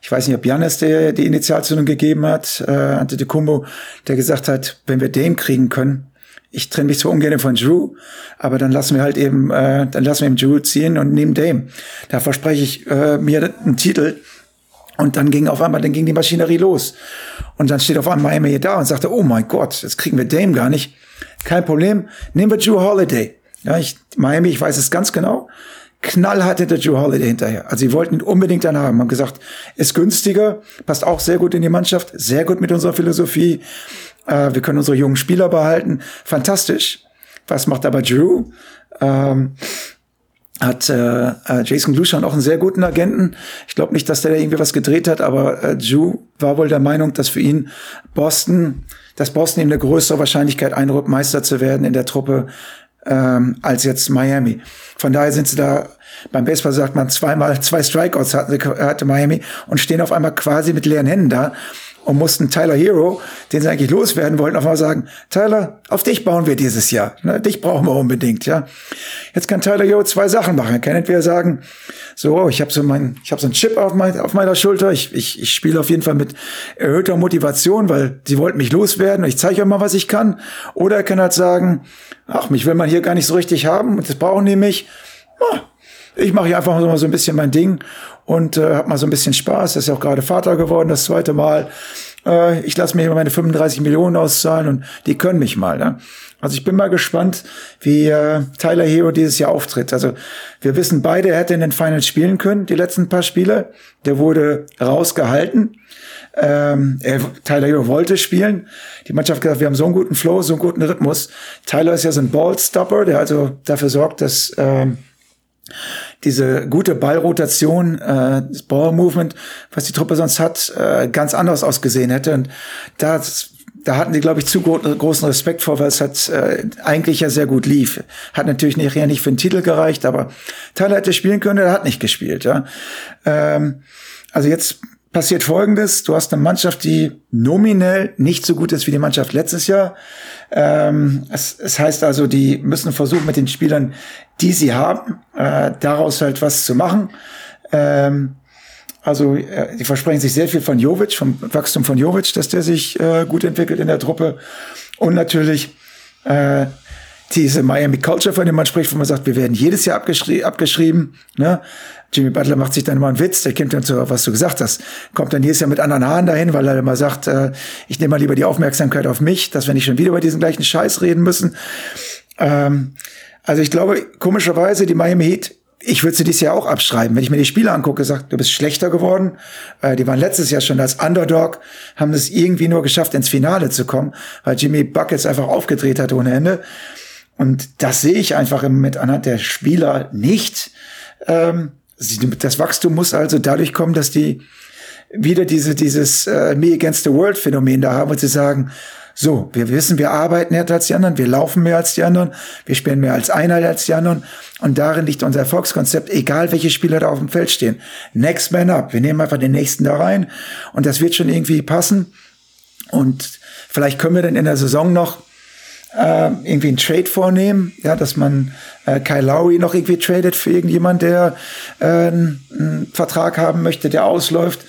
Speaker 2: ich weiß nicht, ob Janis der die Initialzündung gegeben hat, äh, Ante de Kumbo, der gesagt hat, wenn wir den kriegen können, ich trenne mich zwar ungern von Drew, aber dann lassen wir halt eben, äh, dann lassen wir eben Drew ziehen und nehmen Dame. Da verspreche ich äh, mir einen Titel. Und dann ging auf einmal, dann ging die Maschinerie los. Und dann steht auf einmal Miami hier da und sagte, oh mein Gott, jetzt kriegen wir Dame gar nicht. Kein Problem, nehmen wir Drew Holiday. Ja, ich, Miami, ich weiß es ganz genau. Knallhart hinter Drew Holiday hinterher. Also sie wollten ihn unbedingt dann haben. Haben gesagt, ist günstiger, passt auch sehr gut in die Mannschaft, sehr gut mit unserer Philosophie. Äh, wir können unsere jungen Spieler behalten. Fantastisch. Was macht aber Drew? Ähm, hat äh, äh Jason Glushon auch einen sehr guten Agenten. Ich glaube nicht, dass der da irgendwie was gedreht hat, aber äh, Drew war wohl der Meinung, dass für ihn Boston, dass Boston ihm eine größere Wahrscheinlichkeit einräumt, Meister zu werden in der Truppe ähm, als jetzt Miami. Von daher sind sie da, beim Baseball sagt man zweimal, zwei Strikeouts hatte, hatte Miami und stehen auf einmal quasi mit leeren Händen da und mussten Tyler Hero, den sie eigentlich loswerden wollten, auf einmal sagen, Tyler, auf dich bauen wir dieses Jahr. Ne? Dich brauchen wir unbedingt, ja. Jetzt kann Tyler Hero zwei Sachen machen. Er kann entweder sagen, so, ich habe so mein, ich habe so einen Chip auf, mein, auf meiner Schulter, ich, ich, ich spiele auf jeden Fall mit erhöhter Motivation, weil sie wollten mich loswerden und ich zeige euch mal, was ich kann. Oder er kann halt sagen, ach, mich will man hier gar nicht so richtig haben und das brauchen die mich. Oh, ich mache hier einfach mal so ein bisschen mein Ding und äh, habe mal so ein bisschen Spaß. Er ist ja auch gerade Vater geworden, das zweite Mal. Äh, ich lasse mir hier meine 35 Millionen auszahlen und die können mich mal. Ne? Also ich bin mal gespannt, wie äh, Tyler Hero dieses Jahr auftritt. Also wir wissen beide, er hätte in den Finals spielen können, die letzten paar Spiele. Der wurde rausgehalten. Ähm, er, Tyler Hero wollte spielen. Die Mannschaft hat gesagt, wir haben so einen guten Flow, so einen guten Rhythmus. Tyler ist ja so ein Ballstopper, der also dafür sorgt, dass ähm, diese gute Ballrotation, äh, das Ball-Movement, was die Truppe sonst hat, äh, ganz anders ausgesehen hätte. Und da, da hatten die, glaube ich, zu gro großen Respekt vor, weil es hat äh, eigentlich ja sehr gut lief. Hat natürlich nachher nicht für den Titel gereicht, aber Tyler hätte spielen können, er hat nicht gespielt. Ja. Ähm, also jetzt passiert Folgendes. Du hast eine Mannschaft, die nominell nicht so gut ist wie die Mannschaft letztes Jahr. Ähm, es, es heißt also, die müssen versuchen, mit den Spielern, die sie haben, äh, daraus halt was zu machen. Ähm, also äh, die versprechen sich sehr viel von Jovic, vom Wachstum von Jovic, dass der sich äh, gut entwickelt in der Truppe. Und natürlich äh, diese Miami Culture, von dem man spricht, wo man sagt, wir werden jedes Jahr abgeschri abgeschrieben. Ne? Jimmy Butler macht sich dann immer einen Witz, der kommt dann zu, was du gesagt hast, kommt dann jedes Jahr mit anderen Haaren dahin, weil er immer sagt, äh, ich nehme mal lieber die Aufmerksamkeit auf mich, dass wir nicht schon wieder über diesen gleichen Scheiß reden müssen. Ähm, also ich glaube, komischerweise, die Miami Heat ich würde sie dieses Jahr auch abschreiben. Wenn ich mir die Spiele angucke, sagt, du bist schlechter geworden. Äh, die waren letztes Jahr schon als Underdog, haben es irgendwie nur geschafft, ins Finale zu kommen, weil Jimmy Buckets einfach aufgedreht hat ohne Ende. Und das sehe ich einfach mit anhand der Spieler nicht. Ähm, das Wachstum muss also dadurch kommen, dass die wieder diese, dieses äh, Me Against the World Phänomen da haben und sie sagen, so, wir wissen, wir arbeiten härter als die anderen, wir laufen mehr als die anderen, wir spielen mehr als Einheit als die anderen und darin liegt unser Erfolgskonzept, egal welche Spieler da auf dem Feld stehen. Next man up, wir nehmen einfach den nächsten da rein und das wird schon irgendwie passen und vielleicht können wir dann in der Saison noch äh, irgendwie einen Trade vornehmen, ja, dass man äh, Kyle Lowry noch irgendwie tradet für irgendjemand, der äh, einen Vertrag haben möchte, der ausläuft.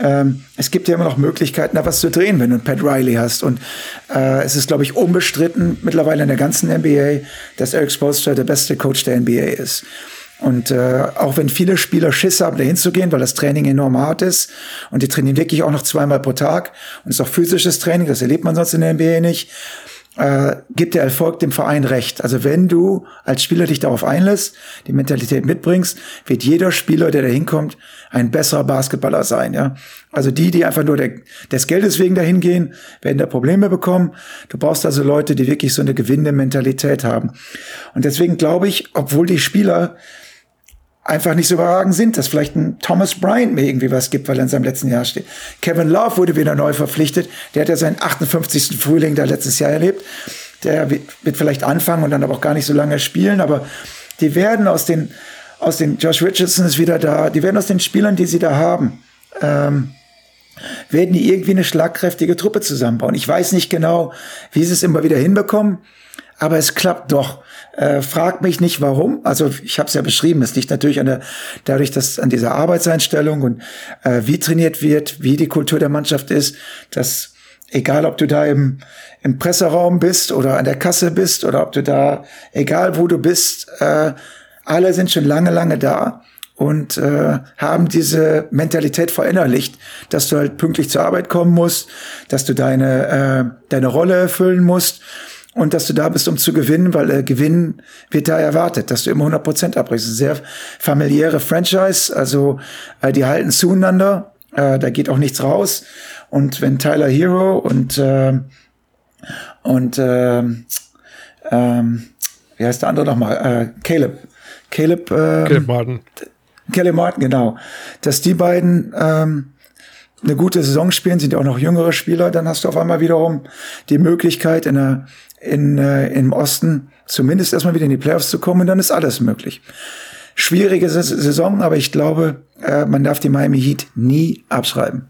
Speaker 2: Ähm, es gibt ja immer noch Möglichkeiten, da was zu drehen, wenn du einen Pat Riley hast. Und äh, es ist, glaube ich, unbestritten mittlerweile in der ganzen NBA, dass Eric Spoelstra der beste Coach der NBA ist. Und äh, auch wenn viele Spieler Schiss haben, da hinzugehen, weil das Training enorm hart ist und die trainieren wirklich auch noch zweimal pro Tag und es ist auch physisches Training, das erlebt man sonst in der NBA nicht, äh, gibt der Erfolg dem Verein recht. Also wenn du als Spieler dich darauf einlässt, die Mentalität mitbringst, wird jeder Spieler, der da hinkommt, ein besserer Basketballer sein. Ja, also die, die einfach nur der, des Geldes wegen dahin gehen, werden da Probleme bekommen. Du brauchst also Leute, die wirklich so eine gewinnende Mentalität haben. Und deswegen glaube ich, obwohl die Spieler einfach nicht so überragend sind, dass vielleicht ein Thomas Bryant mir irgendwie was gibt, weil er in seinem letzten Jahr steht. Kevin Love wurde wieder neu verpflichtet. Der hat ja seinen 58. Frühling da letztes Jahr erlebt. Der wird vielleicht anfangen und dann aber auch gar nicht so lange spielen, aber die werden aus den, aus den, Josh Richardson ist wieder da, die werden aus den Spielern, die sie da haben, ähm, werden die irgendwie eine schlagkräftige Truppe zusammenbauen. Ich weiß nicht genau, wie sie es immer wieder hinbekommen, aber es klappt doch. Äh, frag mich nicht warum. Also ich habe es ja beschrieben. Es liegt natürlich an der, dadurch, dass an dieser Arbeitseinstellung und äh, wie trainiert wird, wie die Kultur der Mannschaft ist, dass egal ob du da im, im Presseraum bist oder an der Kasse bist oder ob du da, egal wo du bist, äh, alle sind schon lange, lange da und äh, haben diese Mentalität verinnerlicht, dass du halt pünktlich zur Arbeit kommen musst, dass du deine, äh, deine Rolle erfüllen musst und dass du da bist, um zu gewinnen, weil äh, Gewinnen wird da erwartet, dass du immer 100 Prozent abbrichst. Sehr familiäre Franchise, also äh, die halten zueinander, äh, da geht auch nichts raus. Und wenn Tyler Hero und äh, und äh, ähm, wie heißt der andere nochmal? Äh, Caleb. Caleb, äh,
Speaker 1: Caleb Martin.
Speaker 2: Caleb Martin, genau. Dass die beiden ähm, eine gute Saison spielen, sind ja auch noch jüngere Spieler, dann hast du auf einmal wiederum die Möglichkeit, in der in, äh, im Osten zumindest erstmal wieder in die Playoffs zu kommen dann ist alles möglich. Schwierige Saison, aber ich glaube, äh, man darf die Miami Heat nie abschreiben.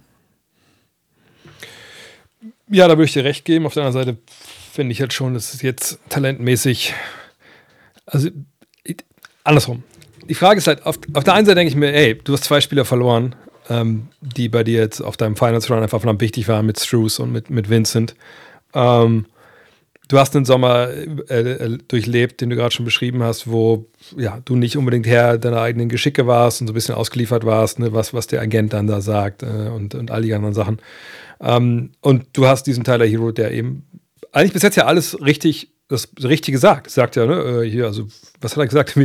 Speaker 1: Ja, da würde ich dir recht geben. Auf der anderen Seite finde ich halt schon, dass es jetzt talentmäßig, also andersrum. Die Frage ist halt, auf, auf der einen Seite denke ich mir, ey, du hast zwei Spieler verloren, ähm, die bei dir jetzt auf deinem Finals Run einfach wichtig waren mit Struce und mit, mit Vincent. Ähm, du hast einen Sommer äh, äh, durchlebt, den du gerade schon beschrieben hast, wo ja, du nicht unbedingt Herr deiner eigenen Geschicke warst und so ein bisschen ausgeliefert warst, ne, was, was der Agent dann da sagt äh, und, und all die anderen Sachen. Ähm, und du hast diesen Tyler Hero, der eben eigentlich bis jetzt ja alles richtig das Richtige sagt. Sagt ja, ne, äh, hier, also, was hat er gesagt?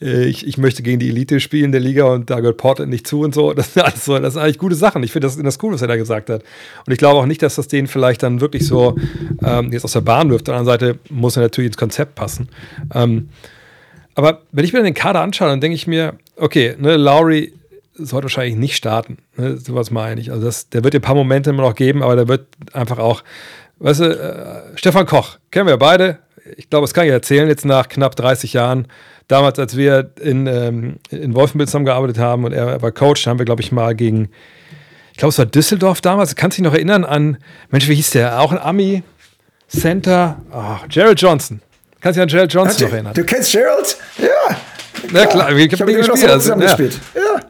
Speaker 1: Äh, ich, ich möchte gegen die Elite spielen der Liga und da gehört Portland nicht zu und so. Das sind alles so, das sind eigentlich gute Sachen. Ich finde das, das cool, was er da gesagt hat. Und ich glaube auch nicht, dass das den vielleicht dann wirklich so ähm, jetzt aus der Bahn wirft. Auf der anderen Seite muss er natürlich ins Konzept passen. Ähm, aber wenn ich mir den Kader anschaue, dann denke ich mir, okay, ne, Lowry sollte wahrscheinlich nicht starten. Ne, sowas meine ich. Also das, der wird ein paar Momente immer noch geben, aber der wird einfach auch, weißt du, äh, Stefan Koch, kennen wir beide, ich glaube, das kann ich erzählen, jetzt nach knapp 30 Jahren. Damals, als wir in, ähm, in Wolfenbild zusammengearbeitet haben und er war Coach, haben wir, glaube ich, mal gegen, ich glaube, es war Düsseldorf damals. Kannst du dich noch erinnern an, Mensch, wie hieß der? Auch ein Ami, Center, oh, Gerald Johnson. Kannst du dich an Gerald Johnson
Speaker 2: du,
Speaker 1: noch erinnern?
Speaker 2: Du kennst Gerald? Ja.
Speaker 1: Na klar, ich habe hab gespielt. Also,
Speaker 2: ja. gespielt. Ja.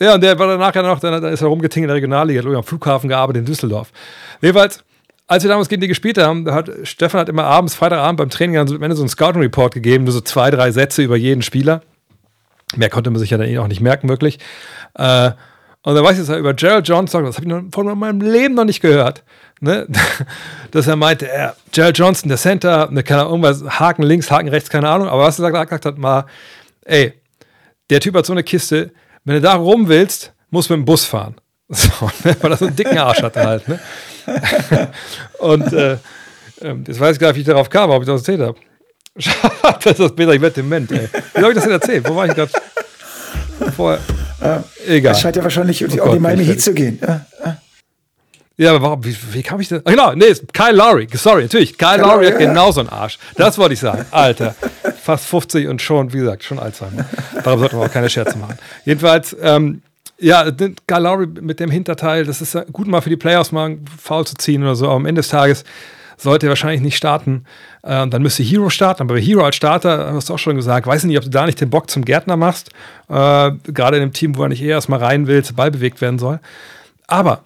Speaker 1: Ja, und der war dann nachher noch, dann, dann ist er rumgetingelt in der Regionalliga, hat am Flughafen gearbeitet in Düsseldorf. Jedenfalls, als wir damals gegen die gespielt haben, hat Stefan hat immer abends, Freitagabend beim Training am Ende so einen Scouting-Report gegeben, nur so zwei, drei Sätze über jeden Spieler. Mehr konnte man sich ja dann eh auch nicht merken, wirklich. Äh, und da weiß ich jetzt über Gerald Johnson, das habe ich von meinem Leben noch nicht gehört, ne? dass er meinte, er, Gerald Johnson, der Center, ne, keine Ahnung, irgendwas, Haken links, Haken rechts, keine Ahnung, aber was er gesagt hat, mal, ey, der Typ hat so eine Kiste, wenn du da rum willst, musst du mit dem Bus fahren. So, ne? Weil er so einen dicken Arsch hatte halt. Ne? und äh, ähm, jetzt weiß ich gar nicht, wie ich darauf kam, ob ich das erzählt habe. das ist Peter, ich werde dement, ey. Wie soll ich das denn erzählen? Wo war ich gerade? Vorher.
Speaker 2: Äh, Egal. Das scheint ja wahrscheinlich oh auch die Miami Heat zu gehen. Ja,
Speaker 1: ja aber warum, wie, wie kam ich da? Genau, nee, Kyle Lowry. Sorry, natürlich. Kyle, Kyle Lowry hat ja, genauso einen Arsch. Das wollte ich sagen. Alter. Fast 50 und schon, wie gesagt, schon Alzheimer. Darum sollte man auch keine Scherze machen. Jedenfalls, ähm, ja, Galari mit dem Hinterteil, das ist gut mal für die Playoffs mal faul zu ziehen oder so, aber am Ende des Tages sollte er wahrscheinlich nicht starten. Äh, dann müsste Hero starten, aber bei Hero als Starter, hast du auch schon gesagt, weiß ich nicht, ob du da nicht den Bock zum Gärtner machst, äh, gerade in einem Team, wo er nicht eher erstmal rein will, Ball bewegt werden soll. Aber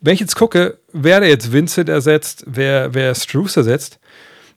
Speaker 1: wenn ich jetzt gucke, wer der jetzt Vincent ersetzt, wer, wer Struce ersetzt,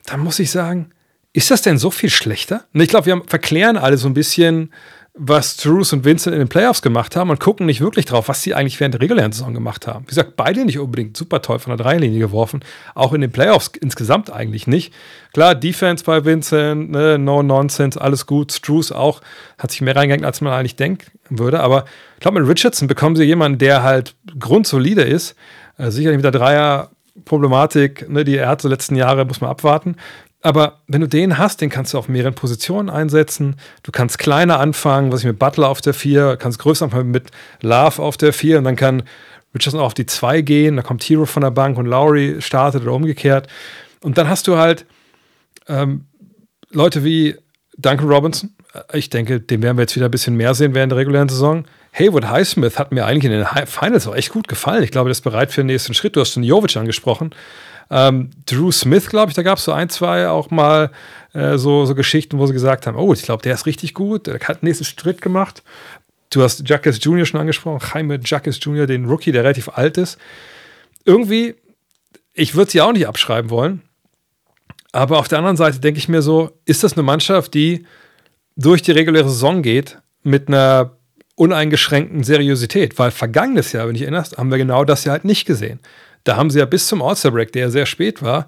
Speaker 1: dann muss ich sagen, ist das denn so viel schlechter? Ich glaube, wir verklären alle so ein bisschen was Drews und Vincent in den Playoffs gemacht haben und gucken nicht wirklich drauf, was sie eigentlich während der regulären Saison gemacht haben. Wie gesagt, beide nicht unbedingt super toll von der Dreierlinie geworfen, auch in den Playoffs insgesamt eigentlich nicht. Klar, Defense bei Vincent, ne, no nonsense, alles gut. Struce auch hat sich mehr reingehängt, als man eigentlich denken würde. Aber ich glaube, mit Richardson bekommen sie jemanden, der halt grundsolide ist. Äh, sicherlich mit der Dreier-Problematik, ne, die er hat, so letzten Jahre, muss man abwarten. Aber wenn du den hast, den kannst du auf mehreren Positionen einsetzen. Du kannst kleiner anfangen, was ich mit Butler auf der 4, kannst größer anfangen mit Love auf der 4 und dann kann Richardson auch auf die 2 gehen, da kommt Hero von der Bank und Lowry startet oder umgekehrt. Und dann hast du halt ähm, Leute wie Duncan Robinson. Ich denke, den werden wir jetzt wieder ein bisschen mehr sehen während der regulären Saison. Haywood Highsmith hat mir eigentlich in den Finals auch echt gut gefallen. Ich glaube, der ist bereit für den nächsten Schritt. Du hast schon Jovic angesprochen. Ähm, Drew Smith, glaube ich, da gab es so ein, zwei auch mal äh, so, so Geschichten, wo sie gesagt haben, oh, ich glaube, der ist richtig gut, der hat den nächsten Schritt gemacht. Du hast Jacques Jr. schon angesprochen, Jaime Jacques Jr., den Rookie, der relativ alt ist. Irgendwie, ich würde sie auch nicht abschreiben wollen. Aber auf der anderen Seite denke ich mir so, ist das eine Mannschaft, die durch die reguläre Saison geht mit einer uneingeschränkten Seriosität? Weil vergangenes Jahr, wenn ich erinnerst, haben wir genau das ja halt nicht gesehen. Da haben sie ja bis zum All-Star-Break, der sehr spät war,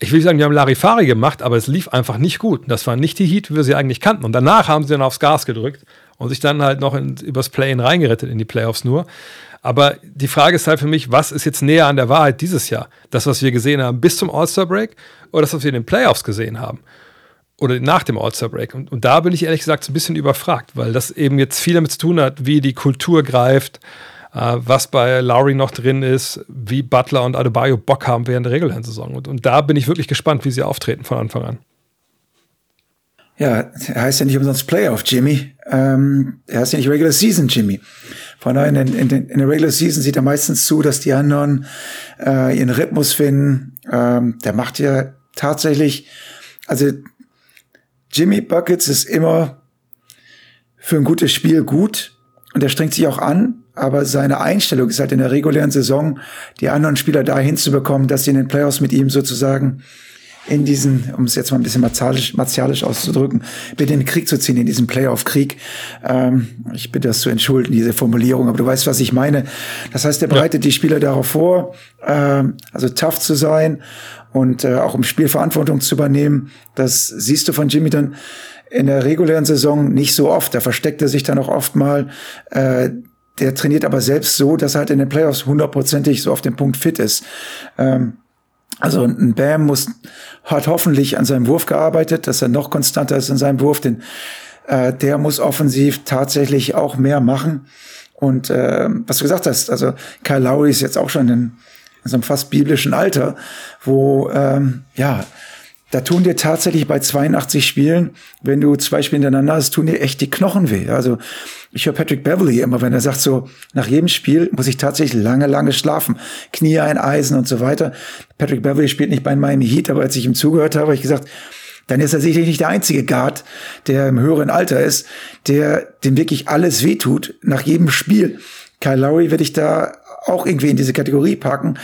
Speaker 1: ich will sagen, die haben Larifari gemacht, aber es lief einfach nicht gut. Das waren nicht die Heat, wie wir sie eigentlich kannten. Und danach haben sie dann aufs Gas gedrückt und sich dann halt noch in, übers Play-In reingerettet in die Playoffs nur. Aber die Frage ist halt für mich, was ist jetzt näher an der Wahrheit dieses Jahr? Das, was wir gesehen haben bis zum All-Star-Break oder das, was wir in den Playoffs gesehen haben? Oder nach dem All-Star-Break? Und, und da bin ich ehrlich gesagt so ein bisschen überfragt, weil das eben jetzt viel damit zu tun hat, wie die Kultur greift, was bei Lowry noch drin ist, wie Butler und Adebayo Bock haben während der regulären Saison. Und, und da bin ich wirklich gespannt, wie sie auftreten von Anfang an.
Speaker 2: ja, er heißt ja nicht umsonst Playoff Jimmy. Ähm, er heißt ja nicht Regular Season Jimmy. Von daher in, in, in, der Regular Season sieht er meistens zu, dass die anderen äh, ihren Rhythmus finden. Ähm, der macht ja tatsächlich, also Jimmy Buckets ist immer für ein gutes Spiel gut und er strengt sich auch an, aber seine Einstellung ist halt in der regulären Saison, die anderen Spieler dahin zu bekommen, dass sie in den Playoffs mit ihm sozusagen in diesen, um es jetzt mal ein bisschen martialisch, martialisch auszudrücken, bitte in den Krieg zu ziehen, in diesen Playoff-Krieg. Ähm, ich bitte das zu entschuldigen, diese Formulierung, aber du weißt, was ich meine. Das heißt, er bereitet ja. die Spieler darauf vor, ähm, also tough zu sein und äh, auch im Spiel Verantwortung zu übernehmen. Das siehst du von Jimmy dann in der regulären Saison nicht so oft. Da versteckt er sich dann auch oft mal. Äh, der trainiert aber selbst so, dass er halt in den Playoffs hundertprozentig so auf den Punkt fit ist. Ähm, also ein Bam muss, hat hoffentlich an seinem Wurf gearbeitet, dass er noch konstanter ist in seinem Wurf, denn äh, der muss offensiv tatsächlich auch mehr machen. Und äh, was du gesagt hast, also Kyle Lowry ist jetzt auch schon in, in so einem fast biblischen Alter, wo ähm, ja da tun dir tatsächlich bei 82 Spielen, wenn du zwei Spiele hintereinander hast, tun dir echt die Knochen weh. Also ich höre Patrick Beverly immer, wenn er sagt so, nach jedem Spiel muss ich tatsächlich lange, lange schlafen. Knie ein Eisen und so weiter. Patrick Beverly spielt nicht bei Miami Heat, aber als ich ihm zugehört habe, habe ich gesagt, dann ist er sicherlich nicht der einzige Guard, der im höheren Alter ist, der dem wirklich alles wehtut nach jedem Spiel. Kyle Lowry werde ich da auch irgendwie in diese Kategorie packen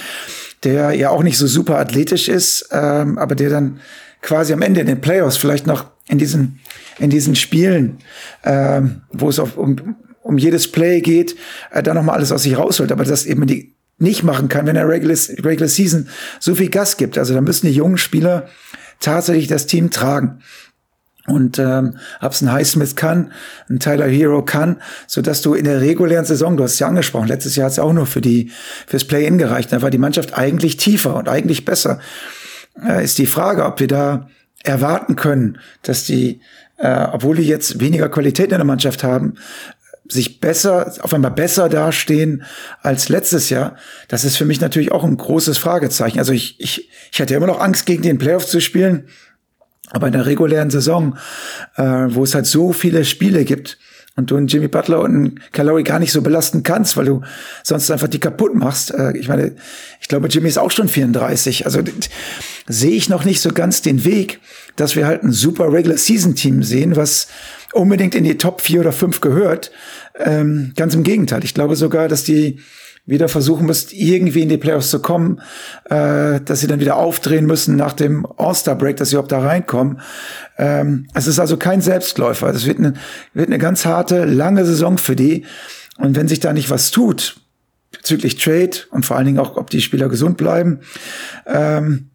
Speaker 2: der ja auch nicht so super athletisch ist, ähm, aber der dann quasi am Ende in den Playoffs vielleicht noch in diesen in diesen Spielen, ähm, wo es auf, um, um jedes Play geht, äh, da noch mal alles aus sich rausholt, aber das eben die nicht machen kann, wenn er Regular, Regular Season so viel Gas gibt. Also da müssen die jungen Spieler tatsächlich das Team tragen und ähm, hab's ein Highsmith kann, ein Tyler Hero kann, so dass du in der regulären Saison, du hast es ja angesprochen, letztes Jahr hat's ja auch nur für die fürs Play-in gereicht, da war die Mannschaft eigentlich tiefer und eigentlich besser. Äh, ist die Frage, ob wir da erwarten können, dass die, äh, obwohl die jetzt weniger Qualität in der Mannschaft haben, sich besser, auf einmal besser dastehen als letztes Jahr, das ist für mich natürlich auch ein großes Fragezeichen. Also ich, ich, ich hatte immer noch Angst, gegen den Playoff zu spielen. Aber in der regulären Saison, äh, wo es halt so viele Spiele gibt und du einen Jimmy Butler und einen Calori gar nicht so belasten kannst, weil du sonst einfach die kaputt machst. Äh, ich meine, ich glaube, Jimmy ist auch schon 34. Also sehe ich noch nicht so ganz den Weg, dass wir halt ein super Regular Season Team sehen, was unbedingt in die Top 4 oder 5 gehört. Ähm, ganz im Gegenteil. Ich glaube sogar, dass die wieder versuchen müsst, irgendwie in die Playoffs zu kommen, äh, dass sie dann wieder aufdrehen müssen nach dem All-Star-Break, dass sie überhaupt da reinkommen. Ähm, es ist also kein Selbstläufer. Es wird eine, wird eine ganz harte, lange Saison für die. Und wenn sich da nicht was tut, bezüglich Trade und vor allen Dingen auch, ob die Spieler gesund bleiben, ähm,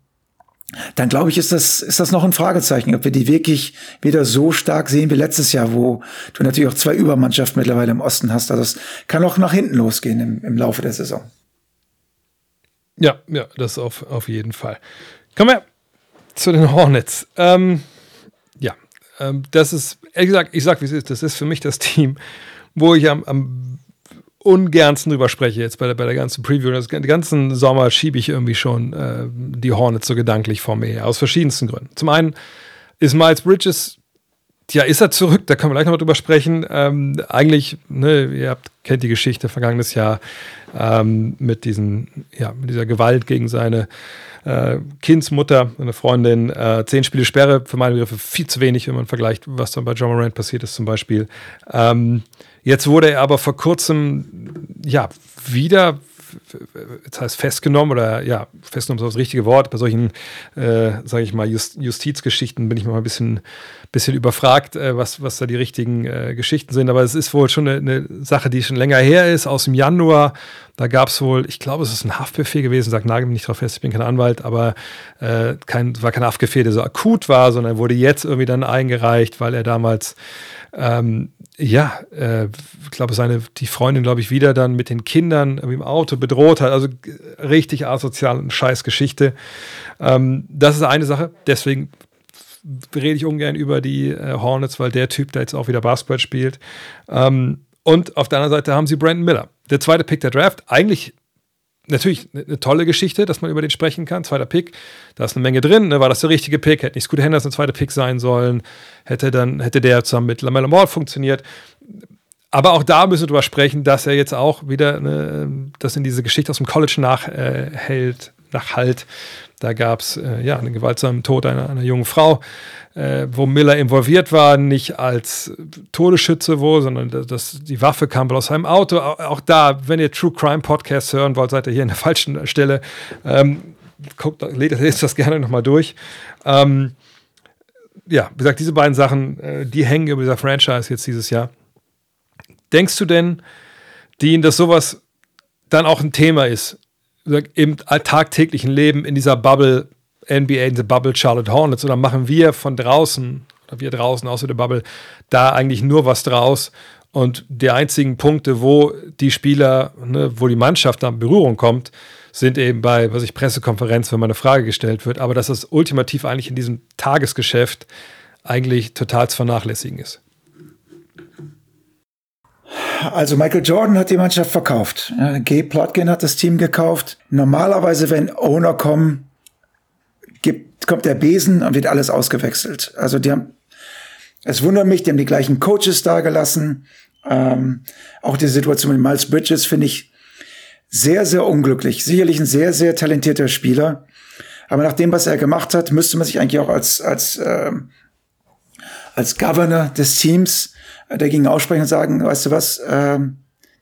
Speaker 2: dann glaube ich, ist das, ist das noch ein Fragezeichen, ob wir die wirklich wieder so stark sehen wie letztes Jahr, wo du natürlich auch zwei Übermannschaften mittlerweile im Osten hast. Also es kann auch nach hinten losgehen im, im Laufe der Saison.
Speaker 1: Ja, ja, das auf, auf jeden Fall. Kommen wir zu den Hornets. Ähm, ja, ähm, das ist, ehrlich gesagt, ich sag, wie es ist, das ist für mich das Team, wo ich am, am ungernsten drüber spreche jetzt bei der, bei der ganzen Preview. Das, den ganzen Sommer schiebe ich irgendwie schon äh, die Hornets so gedanklich vor mir her, aus verschiedensten Gründen. Zum einen ist Miles Bridges, ja, ist er zurück, da können wir gleich nochmal drüber sprechen. Ähm, eigentlich, ne, ihr habt, kennt die Geschichte vergangenes Jahr ähm, mit, diesen, ja, mit dieser Gewalt gegen seine äh, Kindsmutter, eine Freundin, äh, zehn Spiele Sperre, für meine Begriffe viel zu wenig, wenn man vergleicht, was dann bei John Morant passiert ist zum Beispiel. Ähm, Jetzt wurde er aber vor kurzem ja wieder das heißt festgenommen oder ja, festgenommen ist das richtige Wort. Bei solchen, äh, sage ich mal, Just, Justizgeschichten bin ich mal ein bisschen, bisschen überfragt, äh, was, was da die richtigen äh, Geschichten sind. Aber es ist wohl schon eine, eine, Sache, die schon länger her ist, aus dem Januar. Da gab es wohl, ich glaube, es ist ein Haftbefehl gewesen, sagt nagel nicht drauf fest, ich bin kein Anwalt, aber äh, kein, war kein Haftbefehl, der so akut war, sondern wurde jetzt irgendwie dann eingereicht, weil er damals ähm, ja, äh, ich glaube, seine, die Freundin, glaube ich, wieder dann mit den Kindern im Auto bedroht hat. Also richtig asozial und scheiß Geschichte. Ähm, das ist eine Sache. Deswegen rede ich ungern über die äh, Hornets, weil der Typ da jetzt auch wieder Basketball spielt. Ähm, und auf der anderen Seite haben sie Brandon Miller. Der zweite Pick der Draft. Eigentlich natürlich eine tolle Geschichte, dass man über den sprechen kann. Zweiter Pick, da ist eine Menge drin. Ne? War das der richtige Pick? Hätte nicht Scooter Henderson zweiter Pick sein sollen? Hätte dann hätte der zusammen mit Lamella Moore funktioniert? Aber auch da müssen wir drüber sprechen, dass er jetzt auch wieder eine, das in diese Geschichte aus dem College nachhält, äh, nachhalt. Da gab es äh, ja einen gewaltsamen Tod einer, einer jungen Frau, äh, wo Miller involviert war, nicht als Todesschütze wohl, sondern dass die Waffe kam wohl aus seinem Auto. Auch da, wenn ihr True Crime Podcasts hören wollt, seid ihr hier an der falschen Stelle. Ähm, guckt, lest das gerne nochmal durch. Ähm, ja, wie gesagt, diese beiden Sachen, äh, die hängen über dieser Franchise jetzt dieses Jahr. Denkst du denn, Dean, dass sowas dann auch ein Thema ist im tagtäglichen Leben in dieser Bubble NBA, in der Bubble Charlotte Hornets? Oder machen wir von draußen, oder wir draußen außer der Bubble, da eigentlich nur was draus? Und die einzigen Punkte, wo die Spieler, ne, wo die Mannschaft da in Berührung kommt, sind eben bei, was ich, Pressekonferenz, wenn mal eine Frage gestellt wird. Aber dass das ultimativ eigentlich in diesem Tagesgeschäft eigentlich total zu vernachlässigen ist.
Speaker 2: Also Michael Jordan hat die Mannschaft verkauft. G. Plotkin hat das Team gekauft. Normalerweise, wenn Owner kommen, gibt, kommt der Besen und wird alles ausgewechselt. Also die haben, es wundert mich, die haben die gleichen Coaches da gelassen. Ähm, auch die Situation mit Miles Bridges finde ich sehr, sehr unglücklich. Sicherlich ein sehr, sehr talentierter Spieler. Aber nach dem, was er gemacht hat, müsste man sich eigentlich auch als, als, äh, als Governor des Teams dagegen aussprechen und sagen, weißt du was, ähm,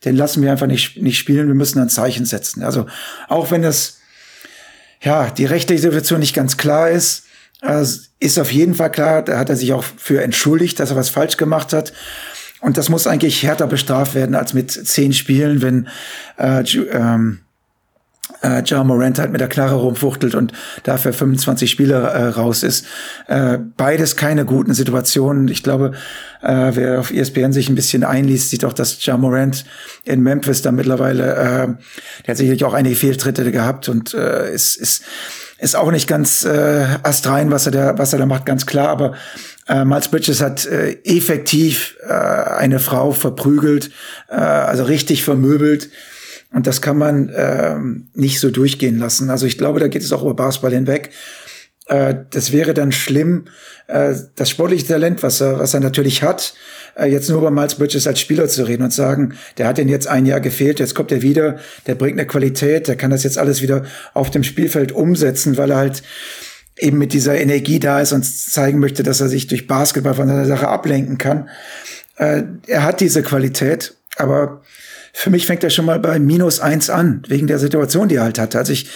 Speaker 2: den lassen wir einfach nicht, nicht spielen, wir müssen ein Zeichen setzen. Also auch wenn das, ja, die rechtliche Situation nicht ganz klar ist, äh, ist auf jeden Fall klar, da hat er sich auch für entschuldigt, dass er was falsch gemacht hat. Und das muss eigentlich härter bestraft werden als mit zehn Spielen, wenn äh, ähm, äh, John Morant halt mit der Knarre rumfuchtelt und dafür 25 Spiele äh, raus ist. Äh, beides keine guten Situationen. Ich glaube, äh, wer auf ESPN sich ein bisschen einliest, sieht auch, dass John Morant in Memphis da mittlerweile, äh, der hat sicherlich auch einige Fehltritte gehabt und äh, ist, ist, ist auch nicht ganz äh, astrein, was er da, was er da macht, ganz klar, aber äh, Miles Bridges hat äh, effektiv äh, eine Frau verprügelt, äh, also richtig vermöbelt. Und das kann man ähm, nicht so durchgehen lassen. Also ich glaube, da geht es auch über Basketball hinweg. Äh, das wäre dann schlimm, äh, das sportliche Talent, was er, was er natürlich hat, äh, jetzt nur über Miles Bridges als Spieler zu reden und sagen, der hat ihn jetzt ein Jahr gefehlt, jetzt kommt er wieder, der bringt eine Qualität, der kann das jetzt alles wieder auf dem Spielfeld umsetzen, weil er halt eben mit dieser Energie da ist und zeigen möchte, dass er sich durch Basketball von seiner Sache ablenken kann. Äh, er hat diese Qualität, aber für mich fängt er schon mal bei minus eins an, wegen der Situation, die er halt hatte. Also ich,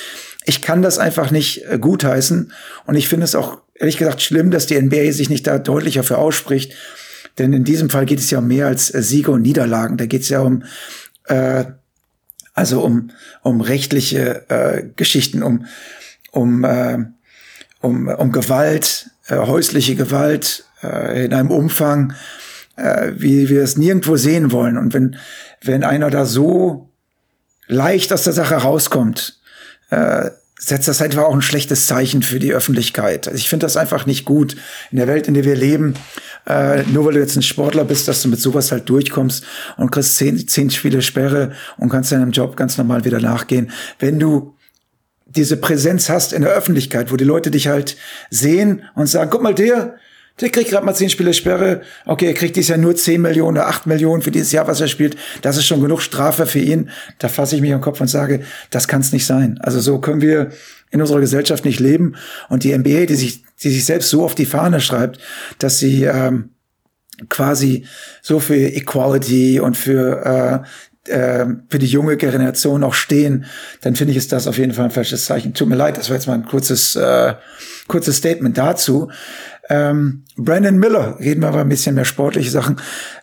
Speaker 2: ich kann das einfach nicht äh, gutheißen. Und ich finde es auch, ehrlich gesagt, schlimm, dass die NBA sich nicht da deutlicher für ausspricht. Denn in diesem Fall geht es ja um mehr als äh, Siege und Niederlagen. Da geht es ja um, äh, also um, um rechtliche äh, Geschichten, um, um, äh, um, um Gewalt, äh, häusliche Gewalt äh, in einem Umfang, äh, wie wir es nirgendwo sehen wollen. Und wenn, wenn einer da so leicht aus der Sache rauskommt, äh, setzt das einfach auch ein schlechtes Zeichen für die Öffentlichkeit. Also ich finde das einfach nicht gut in der Welt, in der wir leben. Äh, nur weil du jetzt ein Sportler bist, dass du mit sowas halt durchkommst und kriegst zehn, zehn Spiele Sperre und kannst deinem Job ganz normal wieder nachgehen. Wenn du diese Präsenz hast in der Öffentlichkeit, wo die Leute dich halt sehen und sagen, guck mal, der, der kriegt gerade mal zehn Spiele Sperre. Okay, er kriegt dieses Jahr nur zehn Millionen oder acht Millionen für dieses Jahr, was er spielt. Das ist schon genug Strafe für ihn. Da fasse ich mich am Kopf und sage, das kann es nicht sein. Also so können wir in unserer Gesellschaft nicht leben. Und die NBA, die sich, die sich selbst so auf die Fahne schreibt, dass sie ähm, quasi so für Equality und für äh, äh, für die junge Generation auch stehen, dann finde ich, ist das auf jeden Fall ein falsches Zeichen. Tut mir leid, das war jetzt mal ein kurzes, äh, kurzes Statement dazu. Ähm, Brandon Miller, reden wir aber ein bisschen mehr sportliche Sachen,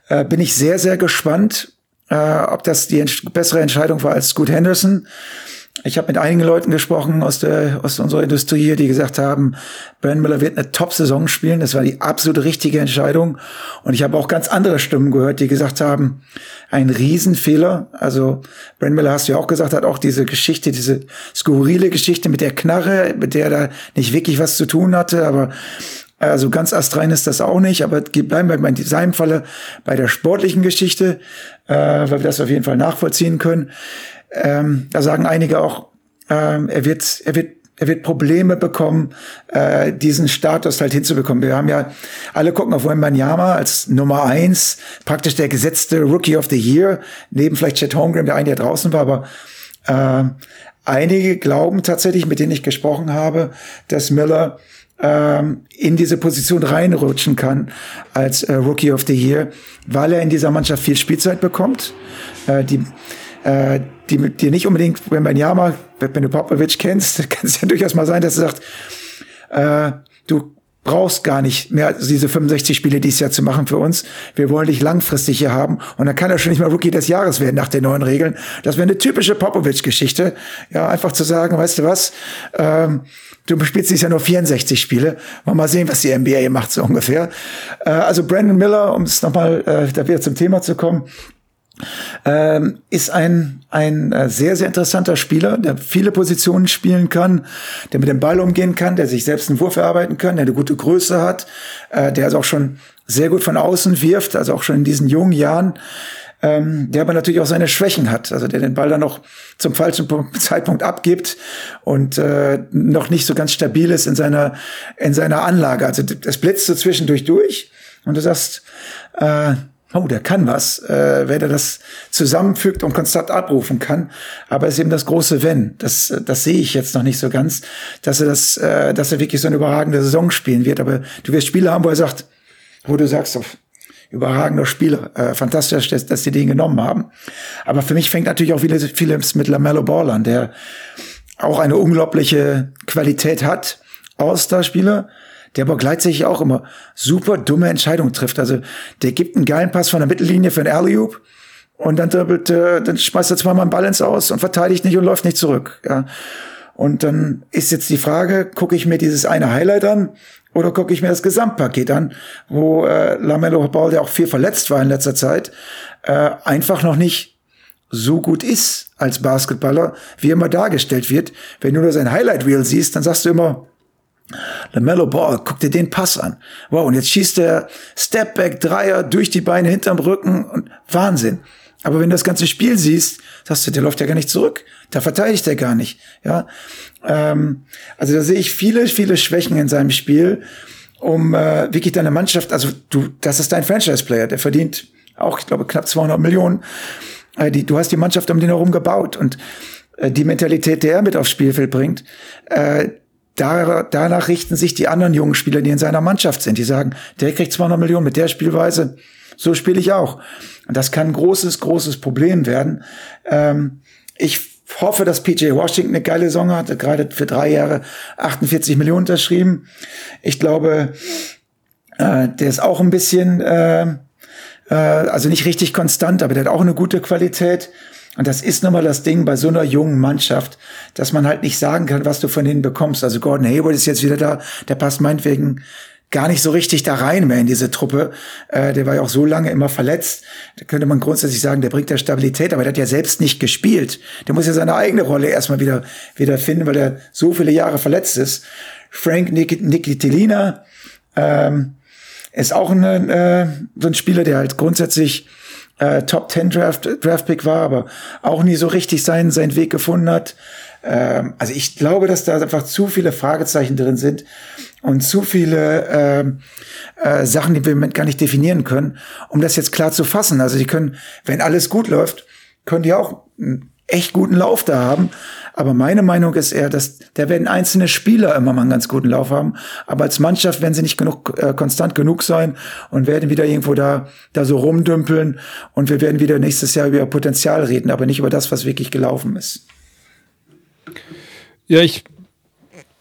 Speaker 2: äh, bin ich sehr, sehr gespannt, äh, ob das die ent bessere Entscheidung war als Scoot Henderson. Ich habe mit einigen Leuten gesprochen aus, der, aus unserer Industrie hier, die gesagt haben, Brandon Miller wird eine Top-Saison spielen. Das war die absolute richtige Entscheidung. Und ich habe auch ganz andere Stimmen gehört, die gesagt haben, ein Riesenfehler. Also Brandon Miller hast du ja auch gesagt, hat auch diese Geschichte, diese skurrile Geschichte mit der Knarre, mit der er da nicht wirklich was zu tun hatte, aber also ganz astrein ist das auch nicht, aber bleiben wir in seinem Falle bei der sportlichen Geschichte, äh, weil wir das auf jeden Fall nachvollziehen können. ähm, da sagen einige auch, ähm, er wird, er wird er wird Probleme bekommen, äh, diesen Status halt hinzubekommen. Wir haben ja, alle gucken auf Wembanyama als Nummer eins, praktisch der gesetzte Rookie of the Year, neben vielleicht Chet Holmgren, der eine, der draußen war, aber äh, einige glauben tatsächlich, mit denen ich gesprochen habe, dass Miller ähm, in diese Position reinrutschen kann als äh, Rookie of the Year, weil er in dieser Mannschaft viel Spielzeit bekommt. Äh, die äh, die dir nicht unbedingt, wenn man Jama, wenn du Popovic kennst, kann es ja durchaus mal sein, dass er sagt, äh, du brauchst gar nicht mehr diese 65 Spiele dieses Jahr zu machen für uns. Wir wollen dich langfristig hier haben. Und dann kann er schon nicht mal Rookie des Jahres werden nach den neuen Regeln. Das wäre eine typische Popovic-Geschichte. Ja, einfach zu sagen, weißt du was, ähm, du spielst dieses Jahr nur 64 Spiele. Mal sehen, was die NBA macht, so ungefähr. Äh, also Brandon Miller, um es nochmal äh, da wieder zum Thema zu kommen, ähm, ist ein, ein äh, sehr, sehr interessanter Spieler, der viele Positionen spielen kann, der mit dem Ball umgehen kann, der sich selbst einen Wurf erarbeiten kann, der eine gute Größe hat, äh, der also auch schon sehr gut von außen wirft, also auch schon in diesen jungen Jahren, ähm, der aber natürlich auch seine Schwächen hat, also der den Ball dann noch zum falschen Zeitpunkt abgibt und äh, noch nicht so ganz stabil ist in seiner, in seiner Anlage. Also das blitzt so zwischendurch durch und du sagst, äh, oh, der kann was, äh, wenn er das zusammenfügt und konstant abrufen kann. Aber es ist eben das große Wenn. Das, das sehe ich jetzt noch nicht so ganz, dass er das, äh, dass er wirklich so eine überragende Saison spielen wird. Aber du wirst Spiele haben, wo er sagt, wo du sagst, oh, überragender Spieler, äh, fantastisch, dass, dass die den genommen haben. Aber für mich fängt natürlich auch vieles, vieles mit Lamello Ball an, der auch eine unglaubliche Qualität hat, All-Star-Spieler, der aber gleichzeitig auch immer super dumme Entscheidungen trifft. Also der gibt einen geilen Pass von der Mittellinie für einen Alley-Oop und dann dribbelt, äh, dann schmeißt er zweimal einen Balance aus und verteidigt nicht und läuft nicht zurück. Ja. Und dann ist jetzt die Frage, gucke ich mir dieses eine Highlight an oder gucke ich mir das Gesamtpaket an, wo äh, Lamello Ball, der auch viel verletzt war in letzter Zeit, äh, einfach noch nicht so gut ist als Basketballer, wie er immer dargestellt wird. Wenn du nur sein Highlight Reel siehst, dann sagst du immer, LaMelo Ball, guck dir den Pass an. Wow, und jetzt schießt der Stepback Dreier durch die Beine hinterm Rücken und Wahnsinn. Aber wenn du das ganze Spiel siehst, sagst du, der läuft ja gar nicht zurück. Da verteidigt er gar nicht. Ja, ähm, also da sehe ich viele, viele Schwächen in seinem Spiel, um äh, wirklich deine Mannschaft. Also du, das ist dein Franchise-Player, der verdient auch, ich glaube, knapp 200 Millionen. Äh, die, du hast die Mannschaft um den herum gebaut und äh, die Mentalität, die er mit aufs Spielfeld bringt, äh, da, danach richten sich die anderen jungen Spieler, die in seiner Mannschaft sind. Die sagen, der kriegt 200 Millionen mit der Spielweise, so spiele ich auch. Und das kann ein großes, großes Problem werden. Ähm, ich hoffe, dass PJ Washington eine geile Saison hat, gerade für drei Jahre 48 Millionen unterschrieben. Ich glaube, äh, der ist auch ein bisschen, äh, äh, also nicht richtig konstant, aber der hat auch eine gute Qualität. Und das ist nun mal das Ding bei so einer jungen Mannschaft, dass man halt nicht sagen kann, was du von denen bekommst. Also Gordon Hayward ist jetzt wieder da, der passt meinetwegen gar nicht so richtig da rein mehr in diese Truppe. Äh, der war ja auch so lange immer verletzt. Da könnte man grundsätzlich sagen, der bringt ja Stabilität, aber der hat ja selbst nicht gespielt. Der muss ja seine eigene Rolle erstmal wieder, wieder finden, weil er so viele Jahre verletzt ist. Frank Nik Nikitilina ähm, ist auch ein, äh, so ein Spieler, der halt grundsätzlich äh, Top 10 Draft, Draft Pick war, aber auch nie so richtig seinen, seinen Weg gefunden hat. Ähm, also ich glaube, dass da einfach zu viele Fragezeichen drin sind und zu viele ähm, äh, Sachen, die wir im Moment gar nicht definieren können, um das jetzt klar zu fassen. Also die können, wenn alles gut läuft, können die auch einen echt guten Lauf da haben. Aber meine Meinung ist eher, dass da werden einzelne Spieler immer mal einen ganz guten Lauf haben. Aber als Mannschaft werden sie nicht genug, äh, konstant genug sein und werden wieder irgendwo da, da so rumdümpeln. Und wir werden wieder nächstes Jahr über Potenzial reden, aber nicht über das, was wirklich gelaufen ist.
Speaker 1: Ja, ich,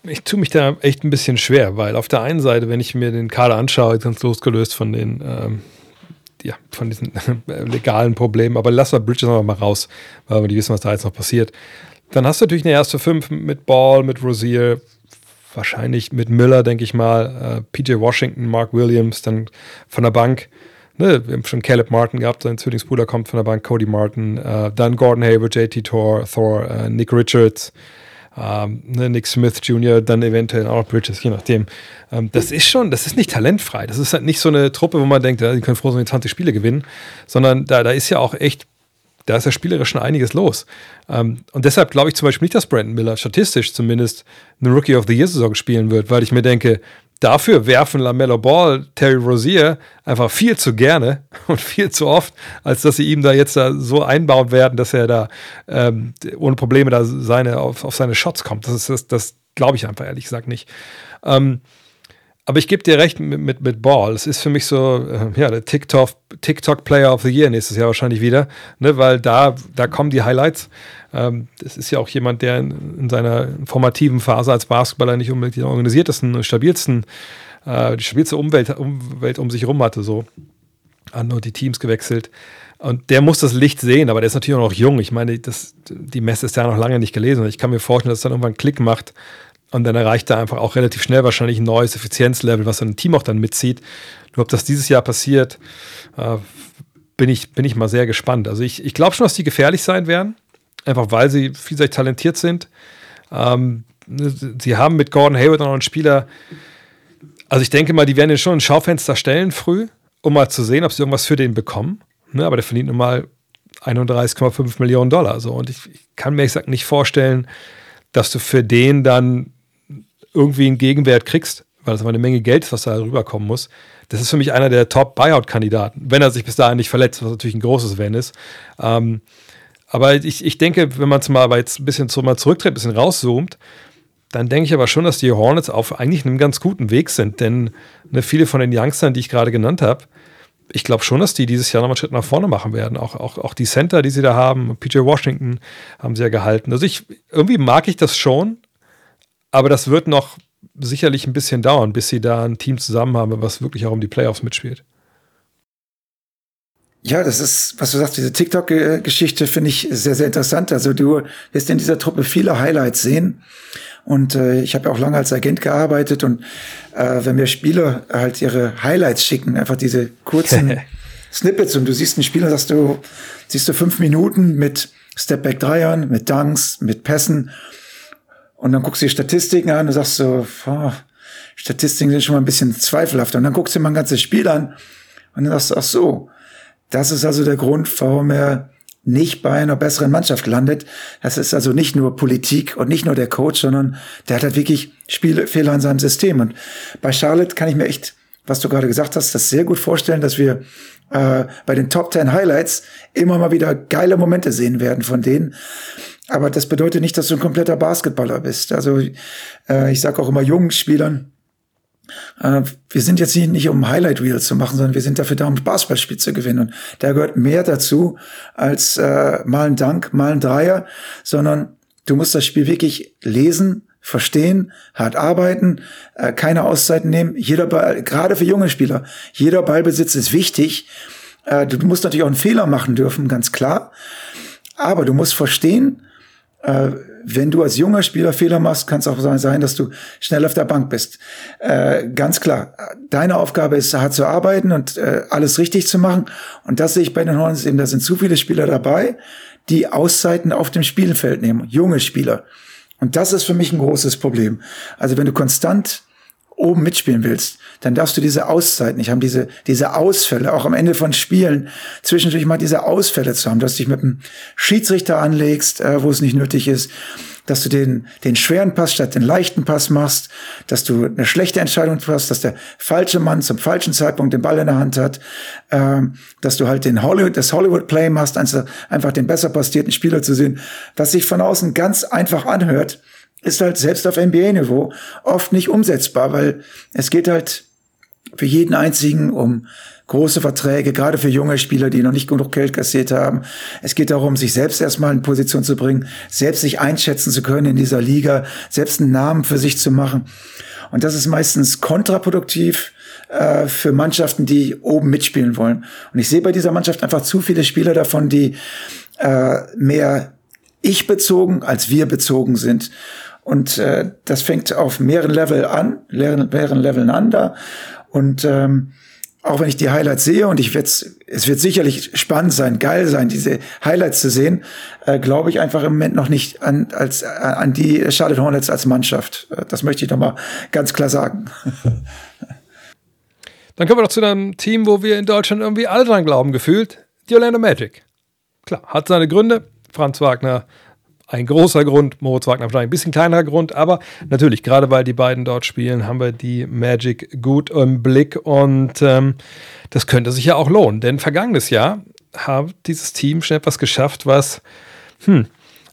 Speaker 1: ich tue mich da echt ein bisschen schwer, weil auf der einen Seite, wenn ich mir den Kader anschaue, ganz losgelöst von den, ähm, ja, von diesen legalen Problemen, aber lass mal Bridges noch mal raus, weil wir nicht wissen, was da jetzt noch passiert. Dann hast du natürlich eine erste Fünf mit Ball, mit Rosier, wahrscheinlich mit Miller, denke ich mal, äh, PJ Washington, Mark Williams, dann von der Bank. Ne, wir haben schon Caleb Martin gehabt, sein Zwillingsbruder kommt von der Bank, Cody Martin, äh, dann Gordon Hayward, JT Thor, Thor äh, Nick Richards, ähm, ne, Nick Smith Jr., dann eventuell auch Bridges, je nachdem. Ähm, das ist schon, das ist nicht talentfrei. Das ist halt nicht so eine Truppe, wo man denkt, ja, die können froh sein, die 20 Spiele gewinnen, sondern da, da ist ja auch echt da ist ja spielerisch schon einiges los. Ähm, und deshalb glaube ich zum Beispiel nicht, dass Brandon Miller statistisch zumindest eine Rookie of the Year-Saison spielen wird, weil ich mir denke, dafür werfen LaMelo Ball, Terry Rozier einfach viel zu gerne und viel zu oft, als dass sie ihm da jetzt da so einbauen werden, dass er da ähm, ohne Probleme da seine, auf, auf seine Shots kommt. Das, ist, das, das glaube ich einfach ehrlich gesagt nicht. Ähm, aber ich gebe dir recht mit, mit, mit Ball. Es ist für mich so, äh, ja, der TikTok, TikTok Player of the Year nächstes Jahr wahrscheinlich wieder, ne, weil da, da kommen die Highlights. Ähm, das ist ja auch jemand, der in, in, seiner formativen Phase als Basketballer nicht unbedingt die organisiertesten, stabilsten, äh, die stabilste Umwelt, Umwelt um sich herum hatte, so. An und die Teams gewechselt. Und der muss das Licht sehen, aber der ist natürlich auch noch jung. Ich meine, das, die Messe ist ja noch lange nicht gelesen. Ich kann mir vorstellen, dass es dann irgendwann einen Klick macht und dann erreicht er einfach auch relativ schnell wahrscheinlich ein neues Effizienzlevel, was ein Team auch dann mitzieht. Nur ob das dieses Jahr passiert, äh, bin, ich, bin ich mal sehr gespannt. Also ich, ich glaube schon, dass die gefährlich sein werden, einfach weil sie vielseitig talentiert sind. Ähm, sie haben mit Gordon Hayward noch einen Spieler, also ich denke mal, die werden ihn schon ein Schaufenster stellen früh, um mal zu sehen, ob sie irgendwas für den bekommen. Ne, aber der verdient nun mal 31,5 Millionen Dollar. So. Und ich, ich kann mir exakt nicht vorstellen, dass du für den dann irgendwie einen Gegenwert kriegst, weil das aber eine Menge Geld ist, was da rüberkommen muss. Das ist für mich einer der Top-Buyout-Kandidaten, wenn er sich bis dahin nicht verletzt, was natürlich ein großes Wenn ist. Ähm, aber ich, ich denke, wenn man es mal jetzt ein bisschen zu, mal zurücktritt, ein bisschen rauszoomt, dann denke ich aber schon, dass die Hornets auf eigentlich einem ganz guten Weg sind. Denn ne, viele von den Youngstern, die ich gerade genannt habe, ich glaube schon, dass die dieses Jahr nochmal einen Schritt nach vorne machen werden. Auch, auch, auch die Center, die sie da haben, PJ Washington haben sie ja gehalten. Also ich, irgendwie mag ich das schon, aber das wird noch sicherlich ein bisschen dauern, bis sie da ein Team zusammen haben, was wirklich auch um die Playoffs mitspielt.
Speaker 2: Ja, das ist, was du sagst, diese TikTok-Geschichte finde ich sehr, sehr interessant. Also du wirst in dieser Truppe viele Highlights sehen. Und äh, ich habe ja auch lange als Agent gearbeitet und äh, wenn mir Spieler halt ihre Highlights schicken, einfach diese kurzen Snippets und du siehst einen Spieler, sagst du, siehst du fünf Minuten mit Stepback-Dreiern, mit Dunks, mit Pässen und dann guckst du die Statistiken an und sagst so, oh, Statistiken sind schon mal ein bisschen zweifelhaft. Und dann guckst du dir mal ein ganzes Spiel an und dann sagst du, ach so, das ist also der Grund, warum er nicht bei einer besseren Mannschaft landet. Das ist also nicht nur Politik und nicht nur der Coach, sondern der hat halt wirklich Spielfehler in seinem System. Und bei Charlotte kann ich mir echt, was du gerade gesagt hast, das sehr gut vorstellen, dass wir äh, bei den Top 10 Highlights immer mal wieder geile Momente sehen werden von denen. Aber das bedeutet nicht, dass du ein kompletter Basketballer bist. Also äh, ich sage auch immer jungen Spielern, äh, wir sind jetzt hier nicht um Highlight Reels zu machen, sondern wir sind dafür da, um Basketballspiel zu gewinnen. Und da gehört mehr dazu als äh, mal ein Dank, mal ein Dreier, sondern du musst das Spiel wirklich lesen, verstehen, hart arbeiten, äh, keine Auszeiten nehmen. Jeder Ball, gerade für junge Spieler, jeder Ballbesitz ist wichtig. Äh, du musst natürlich auch einen Fehler machen dürfen, ganz klar. Aber du musst verstehen, äh, wenn du als junger Spieler Fehler machst, kann es auch sein, dass du schnell auf der Bank bist. Ganz klar, deine Aufgabe ist, hart zu arbeiten und alles richtig zu machen. Und das sehe ich bei den Hornets eben, da sind zu viele Spieler dabei, die Auszeiten auf dem Spielfeld nehmen, junge Spieler. Und das ist für mich ein großes Problem. Also wenn du konstant oben mitspielen willst, dann darfst du diese Auszeit nicht haben, diese, diese Ausfälle, auch am Ende von Spielen, zwischendurch mal diese Ausfälle zu haben, dass du dich mit einem Schiedsrichter anlegst, äh, wo es nicht nötig ist, dass du den, den schweren Pass statt den leichten Pass machst, dass du eine schlechte Entscheidung triffst, dass der falsche Mann zum falschen Zeitpunkt den Ball in der Hand hat, ähm, dass du halt den Hollywood, das Hollywood-Play machst, einfach den besser postierten Spieler zu sehen, was sich von außen ganz einfach anhört, ist halt selbst auf NBA-Niveau oft nicht umsetzbar, weil es geht halt für jeden einzigen um große Verträge, gerade für junge Spieler, die noch nicht genug Geld kassiert haben. Es geht darum, sich selbst erstmal in Position zu bringen, selbst sich einschätzen zu können in dieser Liga, selbst einen Namen für sich zu machen. Und das ist meistens kontraproduktiv äh, für Mannschaften, die oben mitspielen wollen. Und ich sehe bei dieser Mannschaft einfach zu viele Spieler davon, die äh, mehr ich bezogen als wir bezogen sind. Und äh, das fängt auf mehreren Level an, mehreren Leveln an da. Und ähm, auch wenn ich die Highlights sehe und ich werde es wird sicherlich spannend sein, geil sein, diese Highlights zu sehen, äh, glaube ich einfach im Moment noch nicht an, als, äh, an die Charlotte Hornets als Mannschaft. Äh, das möchte ich doch mal ganz klar sagen.
Speaker 1: Dann kommen wir doch zu einem Team, wo wir in Deutschland irgendwie alle dran glauben, gefühlt, die Orlando Magic. Klar, hat seine Gründe. Franz Wagner ein großer Grund, Moritz Wagner wahrscheinlich ein bisschen kleinerer Grund, aber natürlich, gerade weil die beiden dort spielen, haben wir die Magic gut im Blick und ähm, das könnte sich ja auch lohnen, denn vergangenes Jahr hat dieses Team schon etwas geschafft, was hm,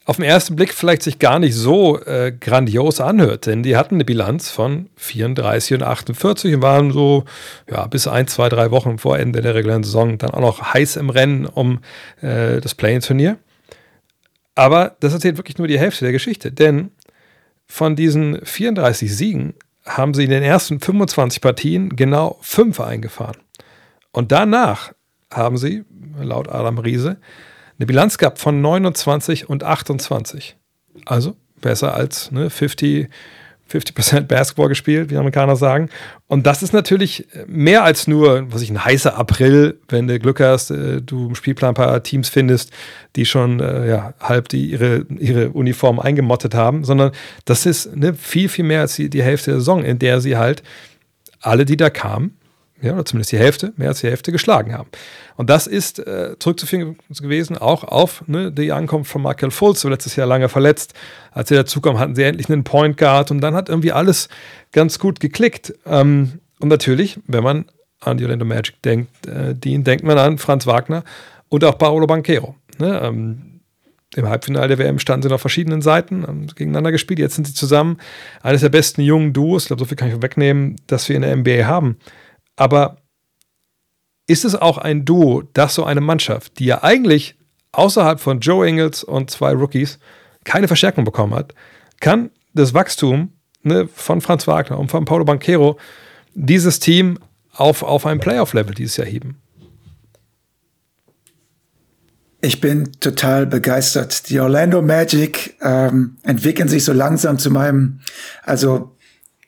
Speaker 1: auf den ersten Blick vielleicht sich gar nicht so äh, grandios anhört, denn die hatten eine Bilanz von 34 und 48 und waren so ja, bis ein, zwei, drei Wochen vor Ende der regulären Saison dann auch noch heiß im Rennen um äh, das Play-In-Turnier. Aber das erzählt wirklich nur die Hälfte der Geschichte, denn von diesen 34 Siegen haben sie in den ersten 25 Partien genau fünf eingefahren. Und danach haben sie, laut Adam Riese, eine Bilanz gehabt von 29 und 28. Also besser als ne, 50, 50% Basketball gespielt, wie Amerikaner sagen. Und das ist natürlich mehr als nur, was ich, ein heißer April, wenn du Glück hast, äh, du im Spielplan ein paar Teams findest, die schon äh, ja, halb die, ihre, ihre Uniform eingemottet haben, sondern das ist ne, viel, viel mehr als die, die Hälfte der Saison, in der sie halt alle, die da kamen, ja, oder zumindest die Hälfte, mehr als die Hälfte geschlagen haben. Und das ist äh, zurückzuführen gewesen auch auf ne, die Ankunft von Michael Fultz, so letztes Jahr lange verletzt. Als er dazu kam, hatten sie endlich einen Point Guard und dann hat irgendwie alles ganz gut geklickt. Ähm, und natürlich, wenn man an die Orlando Magic denkt, äh, den denkt man an Franz Wagner und auch Paolo Banquero. Ne? Ähm, Im Halbfinale der WM standen sie auf verschiedenen Seiten, haben gegeneinander gespielt. Jetzt sind sie zusammen. Eines der besten jungen Duos, ich glaube, so viel kann ich wegnehmen, dass wir in der NBA haben. Aber ist es auch ein Duo, dass so eine Mannschaft, die ja eigentlich außerhalb von Joe Ingles und zwei Rookies keine Verstärkung bekommen hat, kann das Wachstum ne, von Franz Wagner und von Paulo Banquero dieses Team auf, auf ein Playoff-Level dieses Jahr heben?
Speaker 2: Ich bin total begeistert. Die Orlando Magic ähm, entwickeln sich so langsam zu meinem, also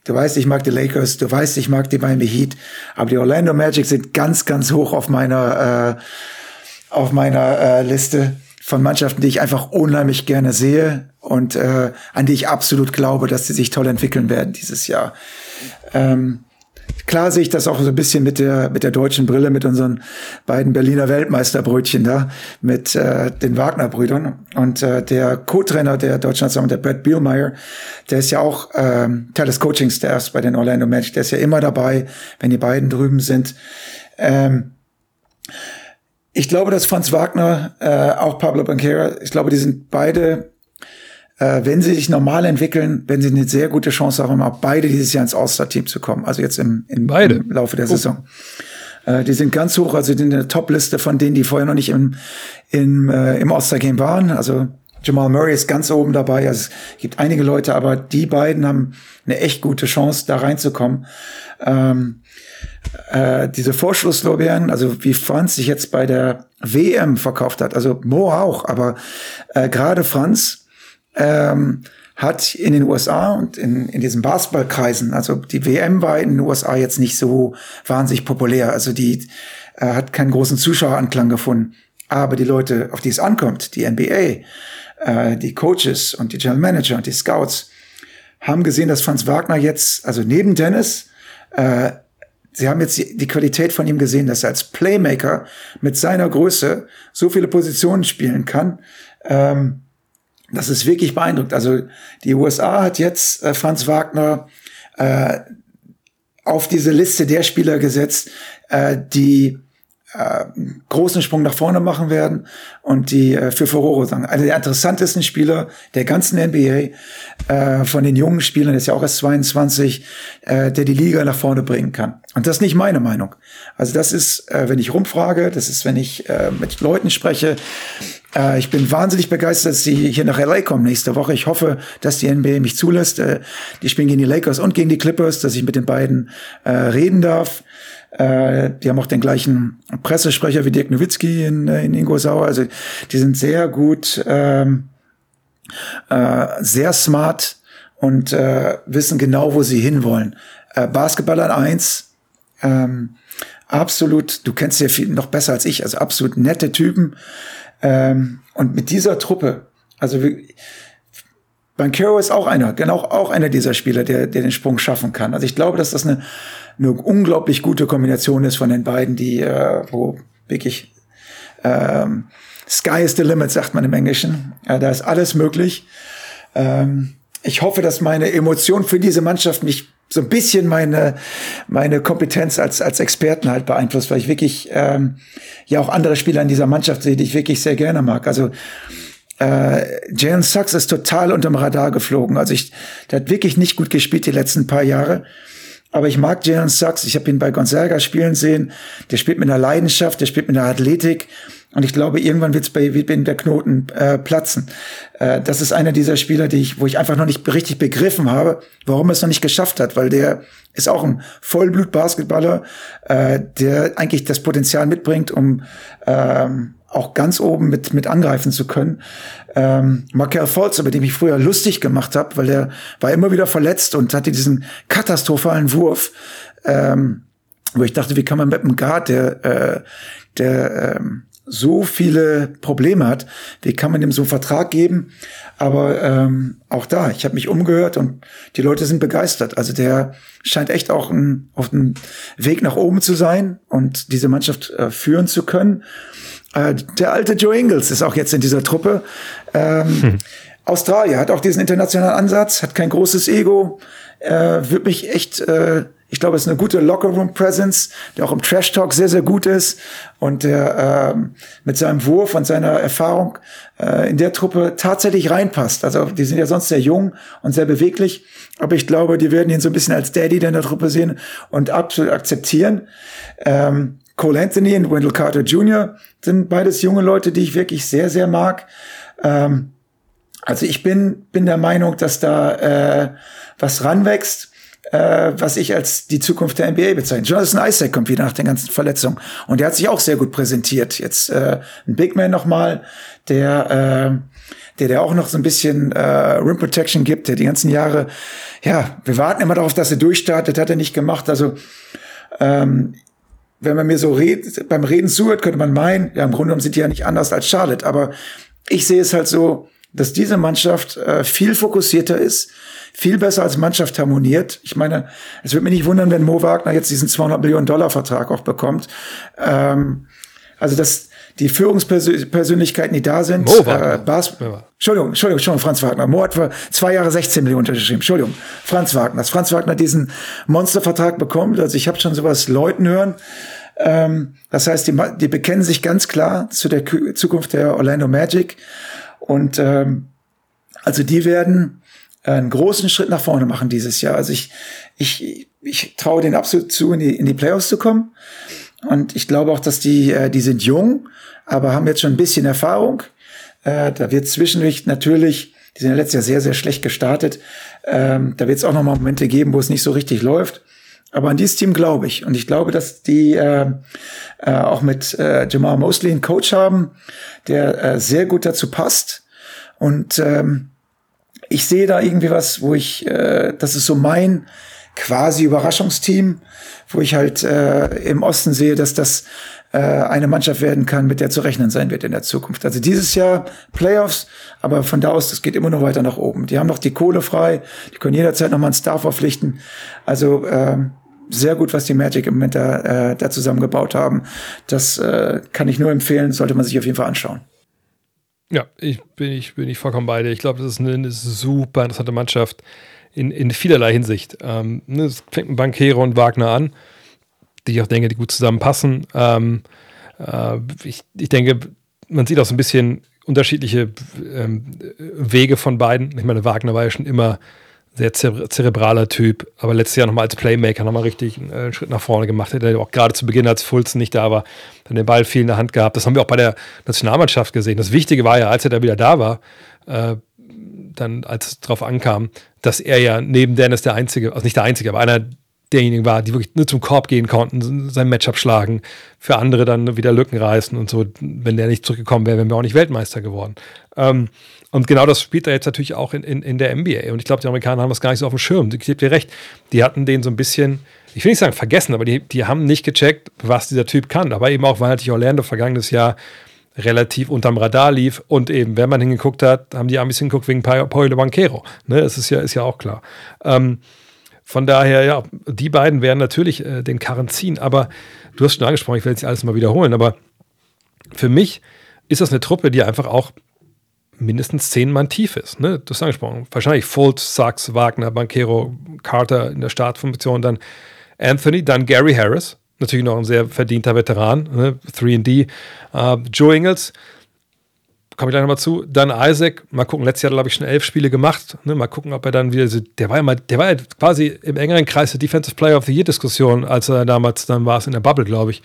Speaker 2: Du weißt, ich mag die Lakers, du weißt, ich mag die Miami Heat, aber die Orlando Magic sind ganz, ganz hoch auf meiner, äh, auf meiner äh, Liste von Mannschaften, die ich einfach unheimlich gerne sehe und äh, an die ich absolut glaube, dass sie sich toll entwickeln werden dieses Jahr. Ähm, Klar sehe ich das auch so ein bisschen mit der, mit der deutschen Brille, mit unseren beiden Berliner Weltmeisterbrötchen da, mit äh, den Wagner-Brüdern. Und äh, der Co-Trainer der deutschen Nationalmannschaft, der Brad Bielmeier, der ist ja auch ähm, Teil des Coaching-Staffs bei den Orlando Magic. Der ist ja immer dabei, wenn die beiden drüben sind. Ähm, ich glaube, dass Franz Wagner, äh, auch Pablo Banquera, ich glaube, die sind beide äh, wenn sie sich normal entwickeln, wenn sie eine sehr gute Chance haben, auch beide dieses Jahr ins All-Star-Team zu kommen. Also jetzt im, im, im Laufe der
Speaker 1: oh.
Speaker 2: Saison. Äh, die sind ganz hoch, also in der Top-Liste von denen, die vorher noch nicht im, im, äh, im All-Star-Game waren. Also Jamal Murray ist ganz oben dabei. Also es gibt einige Leute, aber die beiden haben eine echt gute Chance, da reinzukommen. Ähm, äh, diese Vorschlusslorbeeren, also wie Franz sich jetzt bei der WM verkauft hat, also Mo auch, aber äh, gerade Franz ähm, hat in den USA und in, in diesen Basketballkreisen, also die WM war in den USA jetzt nicht so wahnsinnig populär, also die äh, hat keinen großen Zuschaueranklang gefunden. Aber die Leute, auf die es ankommt, die NBA, äh, die Coaches und die General Manager und die Scouts, haben gesehen, dass Franz Wagner jetzt, also neben Dennis, äh, sie haben jetzt die, Qualität von ihm gesehen, dass er als Playmaker mit seiner Größe so viele Positionen spielen kann. Ähm, das ist wirklich beeindruckend. Also die USA hat jetzt äh, Franz Wagner äh, auf diese Liste der Spieler gesetzt, äh, die äh, großen Sprung nach vorne machen werden und die äh, für Furore sagen. Einer der interessantesten Spieler der ganzen NBA, äh, von den jungen Spielern, ist ja auch erst 22, äh, der die Liga nach vorne bringen kann. Und das ist nicht meine Meinung. Also das ist, äh, wenn ich rumfrage, das ist, wenn ich äh, mit Leuten spreche, äh, ich bin wahnsinnig begeistert, dass sie hier nach LA kommen nächste Woche. Ich hoffe, dass die NBA mich zulässt. Äh, die spielen gegen die Lakers und gegen die Clippers, dass ich mit den beiden äh, reden darf. Äh, die haben auch den gleichen Pressesprecher wie Dirk Nowitzki in, äh, in Ingo Sauer. Also die sind sehr gut, ähm, äh, sehr smart und äh, wissen genau, wo sie hinwollen. Äh, Basketball an eins, ähm, absolut, du kennst ja viel noch besser als ich, also absolut nette Typen. Ähm, und mit dieser Truppe, also Bankero ist auch einer, genau auch einer dieser Spieler, der, der den Sprung schaffen kann. Also ich glaube, dass das eine, eine unglaublich gute Kombination ist von den beiden, die, äh, wo wirklich ähm, Sky is the limit, sagt man im Englischen. Ja, da ist alles möglich. Ähm, ich hoffe, dass meine Emotion für diese Mannschaft mich so ein bisschen meine meine Kompetenz als als Experten halt beeinflusst, weil ich wirklich ähm, ja auch andere Spieler in dieser Mannschaft sehe, die ich wirklich sehr gerne mag. Also äh, Jalen Sachs ist total unterm Radar geflogen. Also ich, der hat wirklich nicht gut gespielt die letzten paar Jahre. Aber ich mag Jalen Sachs. Ich habe ihn bei Gonzaga spielen sehen. Der spielt mit einer Leidenschaft, der spielt mit einer Athletik. Und ich glaube, irgendwann wird's bei Wittben der Knoten äh, platzen. Äh, das ist einer dieser Spieler, die ich, wo ich einfach noch nicht richtig begriffen habe, warum er es noch nicht geschafft hat, weil der ist auch ein Vollblut-Basketballer, äh, der eigentlich das Potenzial mitbringt, um ähm, auch ganz oben mit, mit angreifen zu können. Ähm, Markel Fultz, über den ich früher lustig gemacht habe, weil der war immer wieder verletzt und hatte diesen katastrophalen Wurf, ähm, wo ich dachte, wie kann man mit einem Guard, der, äh, der ähm, so viele Probleme hat, wie kann man dem so einen Vertrag geben? Aber ähm, auch da, ich habe mich umgehört und die Leute sind begeistert. Also der scheint echt auch ein, auf dem Weg nach oben zu sein und diese Mannschaft äh, führen zu können. Äh, der alte Joe Ingles ist auch jetzt in dieser Truppe. Ähm, hm. Australier hat auch diesen internationalen Ansatz, hat kein großes Ego, äh, wird mich echt, äh, ich glaube, es ist eine gute Lockerroom-Presence, der auch im Trash-Talk sehr, sehr gut ist und der äh, mit seinem Wurf und seiner Erfahrung äh, in der Truppe tatsächlich reinpasst. Also die sind ja sonst sehr jung und sehr beweglich, aber ich glaube, die werden ihn so ein bisschen als Daddy in der Truppe sehen und absolut akzeptieren. Ähm, Cole Anthony und Wendell Carter Jr. sind beides junge Leute, die ich wirklich sehr, sehr mag. Ähm, also ich bin, bin der Meinung, dass da äh, was ranwächst, äh, was ich als die Zukunft der NBA bezeichne. Jonathan Isaac kommt wieder nach den ganzen Verletzungen und der hat sich auch sehr gut präsentiert. Jetzt äh, ein Big Man nochmal, der äh, der der auch noch so ein bisschen äh, Rim Protection gibt, der die ganzen Jahre, ja, wir warten immer darauf, dass er durchstartet, hat er nicht gemacht. Also ähm, wenn man mir so red, beim Reden zuhört, könnte man meinen, ja, im Grunde genommen sind die ja nicht anders als Charlotte. Aber ich sehe es halt so, dass diese Mannschaft äh, viel fokussierter ist, viel besser als Mannschaft harmoniert. Ich meine, es würde mich nicht wundern, wenn Mo Wagner jetzt diesen 200 Millionen Dollar Vertrag auch bekommt. Ähm, also das, die Führungspersönlichkeiten, die da sind.
Speaker 1: Mo Wagner. Äh,
Speaker 2: Bas ja. Entschuldigung, Entschuldigung, Entschuldigung, Franz Wagner. Mo hat für zwei Jahre 16 Millionen unterschrieben. Entschuldigung, Franz Wagner. Dass Franz Wagner diesen Monstervertrag bekommt. Also ich habe schon sowas Leuten hören. Ähm, das heißt, die, die bekennen sich ganz klar zu der Zukunft der Orlando Magic. Und ähm, also die werden einen großen Schritt nach vorne machen dieses Jahr. Also ich, ich, ich traue denen absolut zu, in die, in die Playoffs zu kommen. Und ich glaube auch, dass die, äh, die sind jung, aber haben jetzt schon ein bisschen Erfahrung. Äh, da wird zwischendurch natürlich, die sind ja letztes Jahr sehr, sehr schlecht gestartet. Ähm, da wird es auch noch mal Momente geben, wo es nicht so richtig läuft. Aber an dieses Team glaube ich. Und ich glaube, dass die äh, äh, auch mit äh, Jamal Mosley einen Coach haben, der äh, sehr gut dazu passt. Und ähm, ich sehe da irgendwie was, wo ich, äh, das ist so mein quasi Überraschungsteam, wo ich halt äh, im Osten sehe, dass das äh, eine Mannschaft werden kann, mit der zu rechnen sein wird in der Zukunft. Also dieses Jahr Playoffs, aber von da aus, das geht immer noch weiter nach oben. Die haben noch die Kohle frei, die können jederzeit noch mal einen Star verpflichten. Also äh, sehr gut, was die Magic im Moment da, äh, da zusammengebaut haben. Das äh, kann ich nur empfehlen, sollte man sich auf jeden Fall anschauen.
Speaker 1: Ja, ich bin ich bin ich vollkommen bei dir. Ich glaube, das ist eine, eine super interessante Mannschaft in, in vielerlei Hinsicht. Ähm, ne, es fängt mit Bankero und Wagner an, die ich auch denke, die gut zusammenpassen. Ähm, äh, ich, ich denke, man sieht auch so ein bisschen unterschiedliche ähm, Wege von beiden. Ich meine, Wagner war ja schon immer sehr zere zerebraler Typ, aber letztes Jahr nochmal als Playmaker nochmal richtig einen, einen Schritt nach vorne gemacht. Hat auch gerade zu Beginn, als Fulzen nicht da war, dann den Ball viel in der Hand gehabt. Das haben wir auch bei der Nationalmannschaft gesehen. Das Wichtige war ja, als er da wieder da war, äh, dann, als es drauf ankam, dass er ja neben Dennis der Einzige, also nicht der Einzige, aber einer derjenigen war, die wirklich nur zum Korb gehen konnten, sein Matchup schlagen, für andere dann wieder Lücken reißen und so. Wenn der nicht zurückgekommen wäre, wären wir auch nicht Weltmeister geworden. Ähm, und genau das spielt er jetzt natürlich auch in, in, in der NBA. Und ich glaube, die Amerikaner haben das gar nicht so auf dem Schirm. Ich gebe dir recht, die hatten den so ein bisschen, ich will nicht sagen vergessen, aber die, die haben nicht gecheckt, was dieser Typ kann. Aber eben auch, weil natürlich Orlando vergangenes Jahr relativ unterm Radar lief. Und eben, wenn man hingeguckt hat, haben die ein bisschen geguckt wegen Paulo Banquero. Ne, das ist ja, ist ja auch klar. Ähm, von daher, ja, die beiden werden natürlich äh, den Karren ziehen. Aber du hast schon angesprochen, ich werde jetzt alles mal wiederholen, aber für mich ist das eine Truppe, die einfach auch mindestens zehn Mann tief ist. Ne? Du hast angesprochen. Wahrscheinlich Fultz, Sachs, Wagner, Banquero, Carter in der Startfunktion, dann Anthony, dann Gary Harris, natürlich noch ein sehr verdienter Veteran, ne? 3D, uh, Joe Ingles, komme ich gleich nochmal zu. Dann Isaac, mal gucken, letztes Jahr, glaube ich, schon elf Spiele gemacht. Ne? Mal gucken, ob er dann wieder, der war ja mal, der war ja quasi im engeren Kreis der Defensive Player of the Year Diskussion, als er damals, dann war es in der Bubble, glaube ich.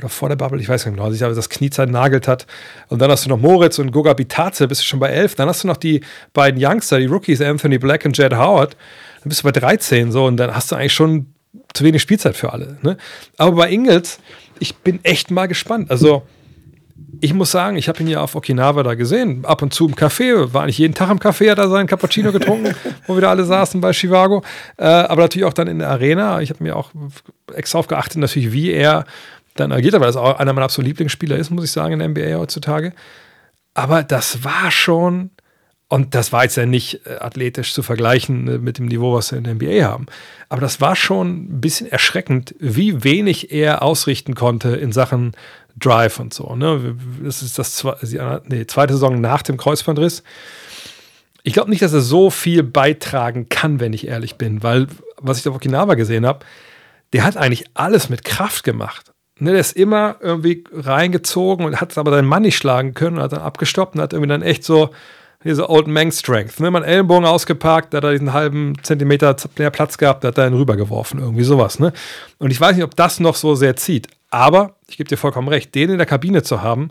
Speaker 1: Oder vor der Bubble, ich weiß nicht genau, als sich aber das Knie nagelt hat. Und dann hast du noch Moritz und Goga Bitaze, bist du schon bei elf. Dann hast du noch die beiden Youngster, die Rookies, Anthony Black und Jed Howard. Dann bist du bei 13 so und dann hast du eigentlich schon zu wenig Spielzeit für alle. Ne? Aber bei Ingels, ich bin echt mal gespannt. Also, ich muss sagen, ich habe ihn ja auf Okinawa da gesehen, ab und zu im Café, war eigentlich jeden Tag im Café, hat er seinen Cappuccino getrunken, wo wir da alle saßen bei Chivago. Äh, aber natürlich auch dann in der Arena. Ich habe mir auch extra darauf geachtet, natürlich, wie er dann agiert, weil das auch einer meiner absoluten Lieblingsspieler ist, muss ich sagen, in der NBA heutzutage. Aber das war schon, und das war jetzt ja nicht äh, athletisch zu vergleichen äh, mit dem Niveau, was wir in der NBA haben. Aber das war schon ein bisschen erschreckend, wie wenig er ausrichten konnte in Sachen Drive und so. Ne? Das ist das nee, zweite Saison nach dem Kreuzbandriss. Ich glaube nicht, dass er so viel beitragen kann, wenn ich ehrlich bin, weil was ich auf Okinawa gesehen habe, der hat eigentlich alles mit Kraft gemacht. Ne, der ist immer irgendwie reingezogen und hat aber seinen Mann nicht schlagen können und hat dann abgestoppt und hat irgendwie dann echt so diese Old Man Strength. Ne, man Ellenbogen ausgepackt, da hat er diesen halben Zentimeter mehr Platz gehabt, da hat er ihn rübergeworfen, irgendwie sowas. Ne? Und ich weiß nicht, ob das noch so sehr zieht. Aber ich gebe dir vollkommen recht, den in der Kabine zu haben,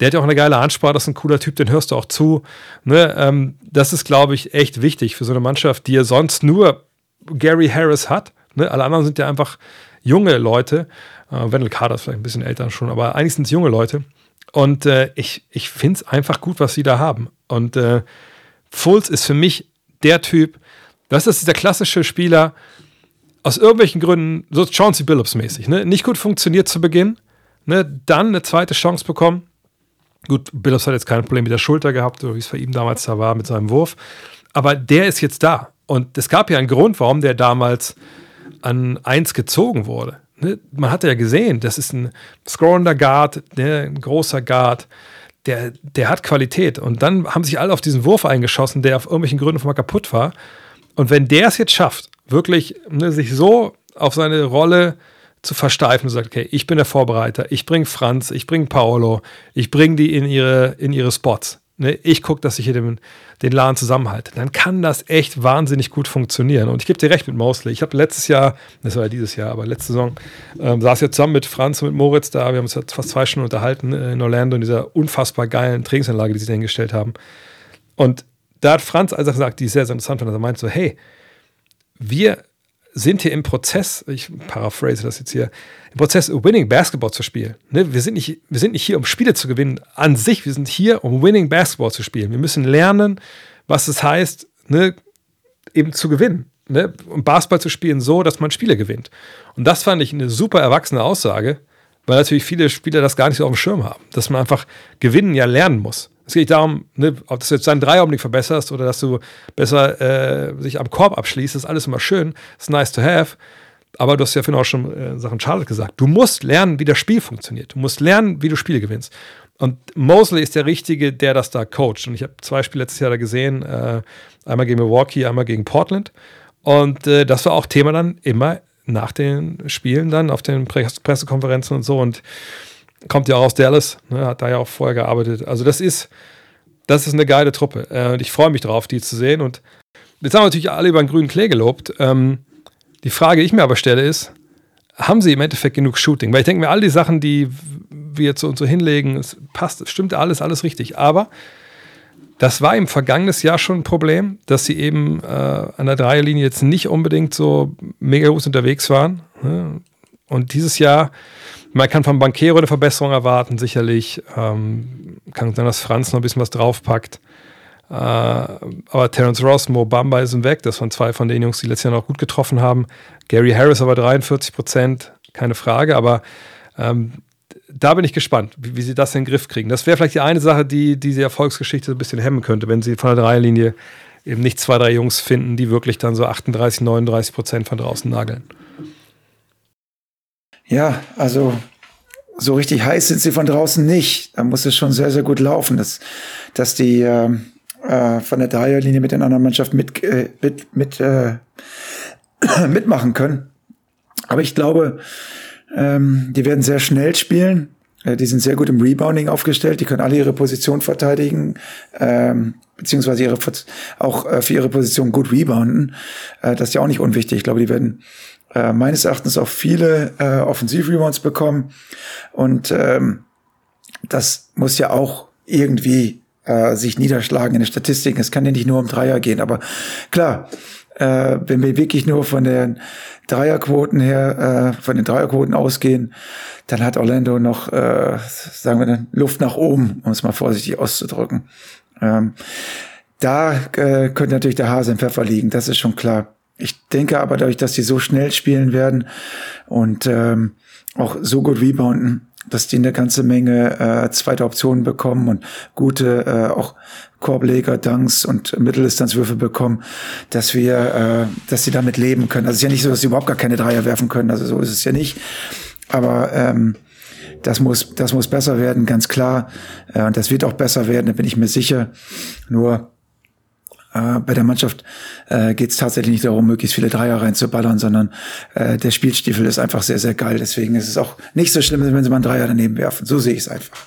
Speaker 1: der hat ja auch eine geile Ansprache, das ist ein cooler Typ, den hörst du auch zu. Ne? Ähm, das ist, glaube ich, echt wichtig für so eine Mannschaft, die ja sonst nur Gary Harris hat. Ne? Alle anderen sind ja einfach junge Leute. Äh, Wendell Carter ist vielleicht ein bisschen älter schon, aber eigentlich sind es junge Leute. Und äh, ich, ich finde es einfach gut, was sie da haben. Und äh, Fultz ist für mich der Typ, das ist der klassische Spieler, aus irgendwelchen Gründen, so Chauncey Billups mäßig, ne? nicht gut funktioniert zu Beginn, ne? dann eine zweite Chance bekommen. Gut, Billups hat jetzt kein Problem mit der Schulter gehabt, oder wie es bei ihm damals da war mit seinem Wurf. Aber der ist jetzt da. Und es gab ja einen Grund, warum der damals an 1 gezogen wurde. Ne? Man hat ja gesehen, das ist ein scrollender Guard, ne? ein großer Guard, der, der hat Qualität. Und dann haben sich alle auf diesen Wurf eingeschossen, der auf irgendwelchen Gründen mal kaputt war. Und wenn der es jetzt schafft, wirklich ne, sich so auf seine Rolle zu versteifen und sagt, okay, ich bin der Vorbereiter, ich bringe Franz, ich bringe Paolo, ich bringe die in ihre, in ihre Spots. Ne? Ich gucke, dass ich hier den, den Laden zusammenhalte. Dann kann das echt wahnsinnig gut funktionieren. Und ich gebe dir recht mit Mosley. Ich habe letztes Jahr, das war ja dieses Jahr, aber letzte Saison, ähm, saß ja zusammen mit Franz und mit Moritz da. Wir haben uns fast zwei Stunden unterhalten äh, in Orlando in dieser unfassbar geilen Trainingsanlage, die sie da hingestellt haben. Und da hat Franz also gesagt, die ist sehr, sehr interessant, weil er meint so, hey, wir sind hier im Prozess, ich paraphrase das jetzt hier, im Prozess, Winning Basketball zu spielen. Ne? Wir, sind nicht, wir sind nicht hier, um Spiele zu gewinnen an sich, wir sind hier, um Winning Basketball zu spielen. Wir müssen lernen, was es heißt, ne, eben zu gewinnen. Ne? Um Basketball zu spielen so, dass man Spiele gewinnt. Und das fand ich eine super erwachsene Aussage, weil natürlich viele Spieler das gar nicht so auf dem Schirm haben, dass man einfach gewinnen ja lernen muss. Es geht nicht darum, ne, ob du jetzt deinen Dreierblick verbesserst oder dass du besser äh, sich am Korb abschließt. Das ist alles immer schön. Das ist nice to have. Aber du hast ja vorhin auch schon äh, Sachen Charlotte gesagt. Du musst lernen, wie das Spiel funktioniert. Du musst lernen, wie du Spiele gewinnst. Und Mosley ist der Richtige, der das da coacht. Und ich habe zwei Spiele letztes Jahr da gesehen. Äh, einmal gegen Milwaukee, einmal gegen Portland. Und äh, das war auch Thema dann immer nach den Spielen dann auf den Pressekonferenzen und so. Und kommt ja auch aus Dallas, ne, hat da ja auch vorher gearbeitet. Also das ist, das ist eine geile Truppe. Äh, und ich freue mich drauf, die zu sehen. Und jetzt haben wir natürlich alle über den grünen Klee gelobt. Ähm, die Frage, die ich mir aber stelle, ist, haben sie im Endeffekt genug Shooting? Weil ich denke mir, all die Sachen, die wir so und so hinlegen, es passt, es stimmt alles, alles richtig. Aber das war im vergangenen Jahr schon ein Problem, dass sie eben äh, an der Dreierlinie jetzt nicht unbedingt so mega gut unterwegs waren. Ne? Und dieses Jahr man kann von Bankero eine Verbesserung erwarten, sicherlich. Ähm, kann sein, dass Franz noch ein bisschen was draufpackt. Äh, aber Terence Ross, Mo Bamba sind weg. Das waren zwei von den Jungs, die letztes Jahr noch gut getroffen haben. Gary Harris aber 43 Prozent, keine Frage. Aber ähm, da bin ich gespannt, wie, wie, sie das in den Griff kriegen. Das wäre vielleicht die eine Sache, die diese Erfolgsgeschichte ein bisschen hemmen könnte, wenn sie von der Dreierlinie eben nicht zwei, drei Jungs finden, die wirklich dann so 38, 39 Prozent von draußen nageln.
Speaker 2: Ja, also so richtig heiß sind sie von draußen nicht. Da muss es schon sehr, sehr gut laufen, dass, dass die äh, äh, von der Dreierlinie mit den anderen Mannschaften mit, äh, mit, mit äh, mitmachen können. Aber ich glaube, ähm, die werden sehr schnell spielen. Äh, die sind sehr gut im Rebounding aufgestellt. Die können alle ihre Position verteidigen, ähm, beziehungsweise ihre, auch äh, für ihre Position gut rebounden. Äh, das ist ja auch nicht unwichtig. Ich glaube, die werden äh, meines Erachtens auch viele äh, Offensiv-Rebounds bekommen. Und ähm, das muss ja auch irgendwie äh, sich niederschlagen in den Statistiken. Es kann ja nicht nur um Dreier gehen. Aber klar, äh, wenn wir wirklich nur von den Dreierquoten her, äh, von den Dreierquoten ausgehen, dann hat Orlando noch, äh, sagen wir Luft nach oben, um es mal vorsichtig auszudrücken. Ähm, da äh, könnte natürlich der Hase im Pfeffer liegen, das ist schon klar. Ich denke aber dadurch, dass die so schnell spielen werden und ähm, auch so gut rebounden, dass die eine ganze Menge äh, zweite Optionen bekommen und gute äh, auch Korbleger, Dunks und Mitteldistanzwürfe bekommen, dass wir, äh, dass sie damit leben können. Also es ist ja nicht so, dass sie überhaupt gar keine Dreier werfen können. Also so ist es ja nicht. Aber ähm, das muss, das muss besser werden, ganz klar. Äh, und das wird auch besser werden, da bin ich mir sicher. Nur äh, bei der Mannschaft äh, geht es tatsächlich nicht darum, möglichst viele Dreier reinzuballern, sondern äh, der Spielstiefel ist einfach sehr, sehr geil. Deswegen ist es auch nicht so schlimm, wenn sie mal einen Dreier daneben werfen. So sehe ich es einfach.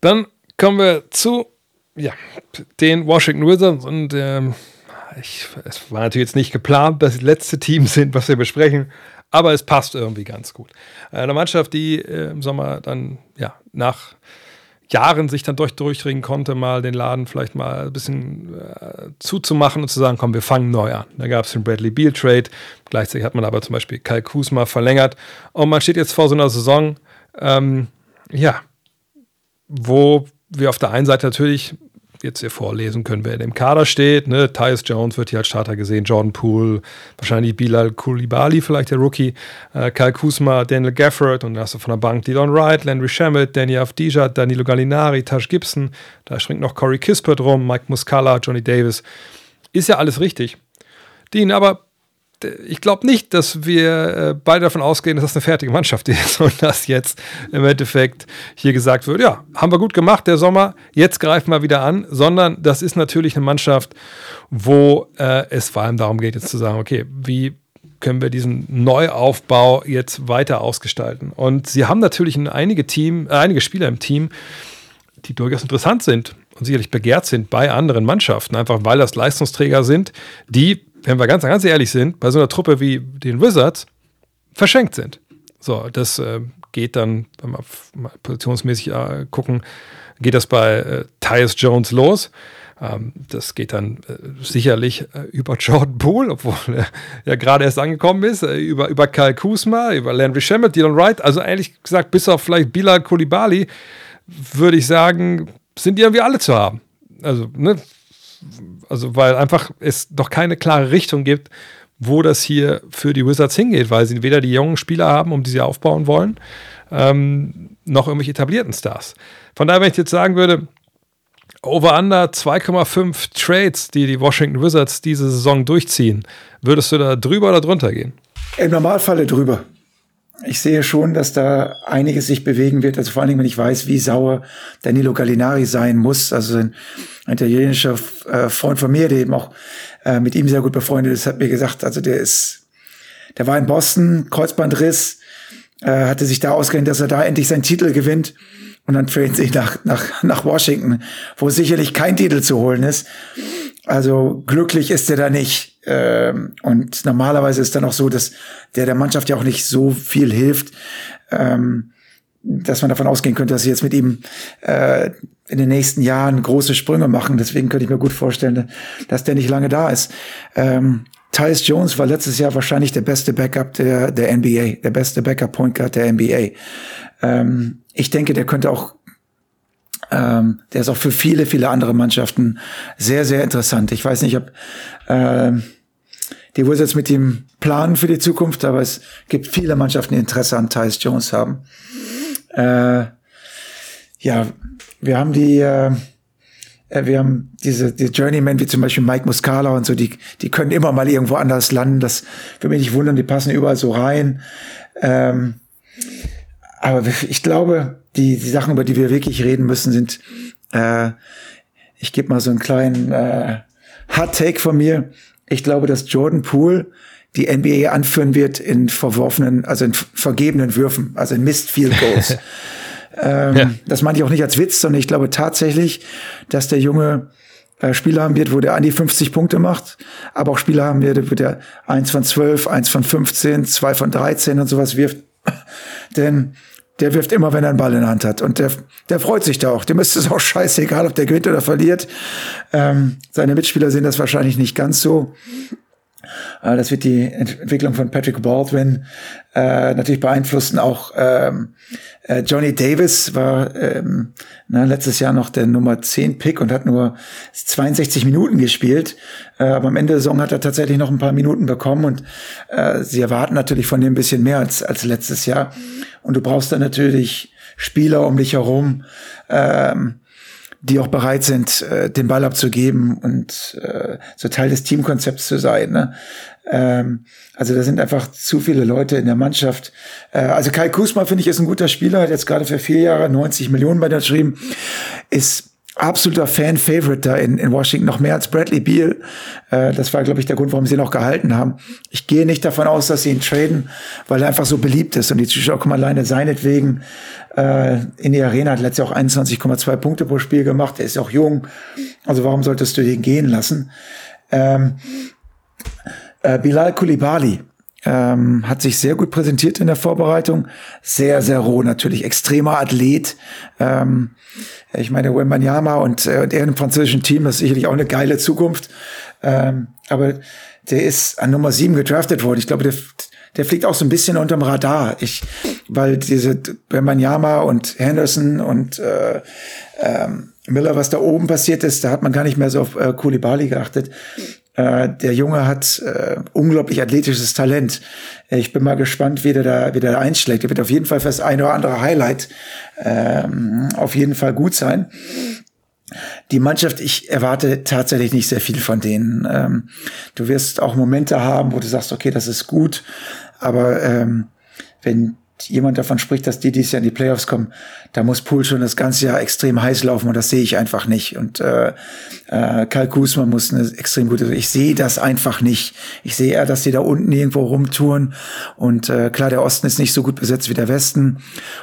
Speaker 1: Dann kommen wir zu ja, den Washington Wizards und ähm, ich, es war natürlich jetzt nicht geplant, dass das letzte Team sind, was wir besprechen, aber es passt irgendwie ganz gut. Eine Mannschaft, die äh, im Sommer dann ja nach Jahren sich dann durch, durchringen konnte, mal den Laden vielleicht mal ein bisschen äh, zuzumachen und zu sagen, komm, wir fangen neu an. Da gab es den Bradley Beal Trade, gleichzeitig hat man aber zum Beispiel Kyle Kuzma verlängert und man steht jetzt vor so einer Saison, ähm, ja, wo wir auf der einen Seite natürlich jetzt hier vorlesen können, wer in dem Kader steht. Ne? Tyus Jones wird hier als Starter gesehen, Jordan Poole, wahrscheinlich Bilal Koulibaly, vielleicht der Rookie, äh, Kyle Kuzma, Daniel Gafford und dann hast du von der Bank Dylan Wright, Landry Shamet, Danny Avdija, Danilo Gallinari, Tash Gibson, da springt noch Corey Kispert rum, Mike Muscala, Johnny Davis. Ist ja alles richtig. Dean, aber ich glaube nicht, dass wir äh, beide davon ausgehen, dass das eine fertige Mannschaft ist und dass jetzt im Endeffekt hier gesagt wird, ja, haben wir gut gemacht, der Sommer, jetzt greifen wir wieder an, sondern das ist natürlich eine Mannschaft, wo äh, es vor allem darum geht, jetzt zu sagen, okay, wie können wir diesen Neuaufbau jetzt weiter ausgestalten? Und sie haben natürlich einige Team, äh, einige Spieler im Team, die durchaus interessant sind und sicherlich begehrt sind bei anderen Mannschaften, einfach weil das Leistungsträger sind, die wenn wir ganz, ganz ehrlich sind, bei so einer Truppe wie den Wizards verschenkt sind. So, das äh, geht dann, wenn wir mal positionsmäßig äh, gucken, geht das bei äh, Tyus Jones los. Ähm, das geht dann äh, sicherlich äh, über Jordan Poole, obwohl er ja gerade erst angekommen ist, äh, über, über Kyle Kuzma, über Landry Shamet, Dylan Wright. Also ehrlich gesagt, bis auf vielleicht Bilal Koulibaly, würde ich sagen, sind die irgendwie alle zu haben. Also, ne, also weil einfach es noch keine klare Richtung gibt, wo das hier für die Wizards hingeht, weil sie weder die jungen Spieler haben, um die sie aufbauen wollen, ähm, noch irgendwelche etablierten Stars. Von daher, wenn ich jetzt sagen würde, Over-Under 2,5 Trades, die die Washington Wizards diese Saison durchziehen, würdest du da drüber oder drunter gehen?
Speaker 2: Im Normalfalle drüber ich sehe schon, dass da einiges sich bewegen wird. Also vor allen Dingen, wenn ich weiß, wie sauer Danilo Gallinari sein muss. Also ein, italienischer äh, Freund von mir, der eben auch äh, mit ihm sehr gut befreundet ist, hat mir gesagt, also der ist, der war in Boston, Kreuzbandriss, äh, hatte sich da ausgerechnet, dass er da endlich seinen Titel gewinnt. Und dann traden sie nach, nach, nach Washington, wo sicherlich kein Titel zu holen ist. Also glücklich ist er da nicht. Ähm, und normalerweise ist dann auch so, dass der der Mannschaft ja auch nicht so viel hilft, ähm, dass man davon ausgehen könnte, dass sie jetzt mit ihm äh, in den nächsten Jahren große Sprünge machen. Deswegen könnte ich mir gut vorstellen, dass der nicht lange da ist. Ähm, Tyus Jones war letztes Jahr wahrscheinlich der beste Backup der, der NBA, der beste Backup Point Guard der NBA. Ähm, ich denke, der könnte auch ähm, der ist auch für viele, viele andere Mannschaften sehr, sehr interessant. Ich weiß nicht, ob äh, die Wizards mit ihm planen für die Zukunft, aber es gibt viele Mannschaften, die Interesse an Tyus Jones haben. Äh, ja, wir haben die, äh, äh, wir haben diese die Journeymen wie zum Beispiel Mike Muscala und so, die, die können immer mal irgendwo anders landen. Das würde mich nicht wundern, die passen überall so rein. Ähm, aber ich glaube, die, die Sachen, über die wir wirklich reden müssen, sind, äh, ich gebe mal so einen kleinen äh, Hard Take von mir. Ich glaube, dass Jordan Poole die NBA anführen wird in verworfenen, also in vergebenen Würfen, also in Missed Field Goals. ähm, ja. Das meine ich auch nicht als Witz, sondern ich glaube tatsächlich, dass der Junge äh, Spieler haben wird, wo der an die 50 Punkte macht, aber auch Spieler haben wird, wo der eins von 12, eins von 15, zwei von 13 und sowas wirft. Denn der wirft immer, wenn er einen Ball in der Hand hat. Und der, der freut sich da auch. Dem ist es auch scheißegal, ob der gewinnt oder verliert. Ähm, seine Mitspieler sehen das wahrscheinlich nicht ganz so. Äh, das wird die Entwicklung von Patrick Baldwin äh, natürlich beeinflussen. Auch ähm, äh, Johnny Davis war ähm, na, letztes Jahr noch der Nummer 10 Pick und hat nur 62 Minuten gespielt. Äh, aber am Ende der Saison hat er tatsächlich noch ein paar Minuten bekommen und äh, sie erwarten natürlich von dem ein bisschen mehr als, als letztes Jahr. Und du brauchst dann natürlich Spieler um dich herum, ähm, die auch bereit sind, äh, den Ball abzugeben und äh, so Teil des Teamkonzepts zu sein. Ne? Ähm, also da sind einfach zu viele Leute in der Mannschaft. Äh, also Kai Kusma finde ich ist ein guter Spieler, hat jetzt gerade für vier Jahre 90 Millionen bei der geschrieben, ist absoluter Fan-Favorite da in, in Washington, noch mehr als Bradley Beal. Äh, das war, glaube ich, der Grund, warum sie ihn auch gehalten haben. Ich gehe nicht davon aus, dass sie ihn traden, weil er einfach so beliebt ist und die Zuschauer kommen alleine seinetwegen äh, in die Arena. Hat letztes Jahr auch 21,2 Punkte pro Spiel gemacht. Er ist auch jung. Also warum solltest du den gehen lassen? Ähm, äh, Bilal Kulibali ähm, hat sich sehr gut präsentiert in der Vorbereitung. Sehr, sehr roh natürlich. Extremer Athlet. Ähm, ich meine, Wembanyama und, äh, und er im französischen Team, das ist sicherlich auch eine geile Zukunft. Ähm, aber der ist an Nummer sieben gedraftet worden. Ich glaube, der, der fliegt auch so ein bisschen unterm Radar. Ich, weil diese Wembanyama und Henderson und äh, ähm, Miller, was da oben passiert ist, da hat man gar nicht mehr so auf äh, Koulibaly geachtet. Äh, der Junge hat äh, unglaublich athletisches Talent. Ich bin mal gespannt, wie der da, wie der da einschlägt. Er wird auf jeden Fall für das eine oder andere Highlight ähm, auf jeden Fall gut sein. Die Mannschaft, ich erwarte tatsächlich nicht sehr viel von denen. Ähm, du wirst auch Momente haben, wo du sagst, okay, das ist gut, aber ähm, wenn jemand davon spricht, dass die dieses Jahr in die Playoffs kommen, da muss Pool schon das ganze Jahr extrem heiß laufen und das sehe ich einfach nicht. Und äh, äh, Karl Kusma muss eine extrem gute, ich sehe das einfach nicht. Ich sehe eher, dass die da unten irgendwo rumtouren und äh, klar, der Osten ist nicht so gut besetzt wie der Westen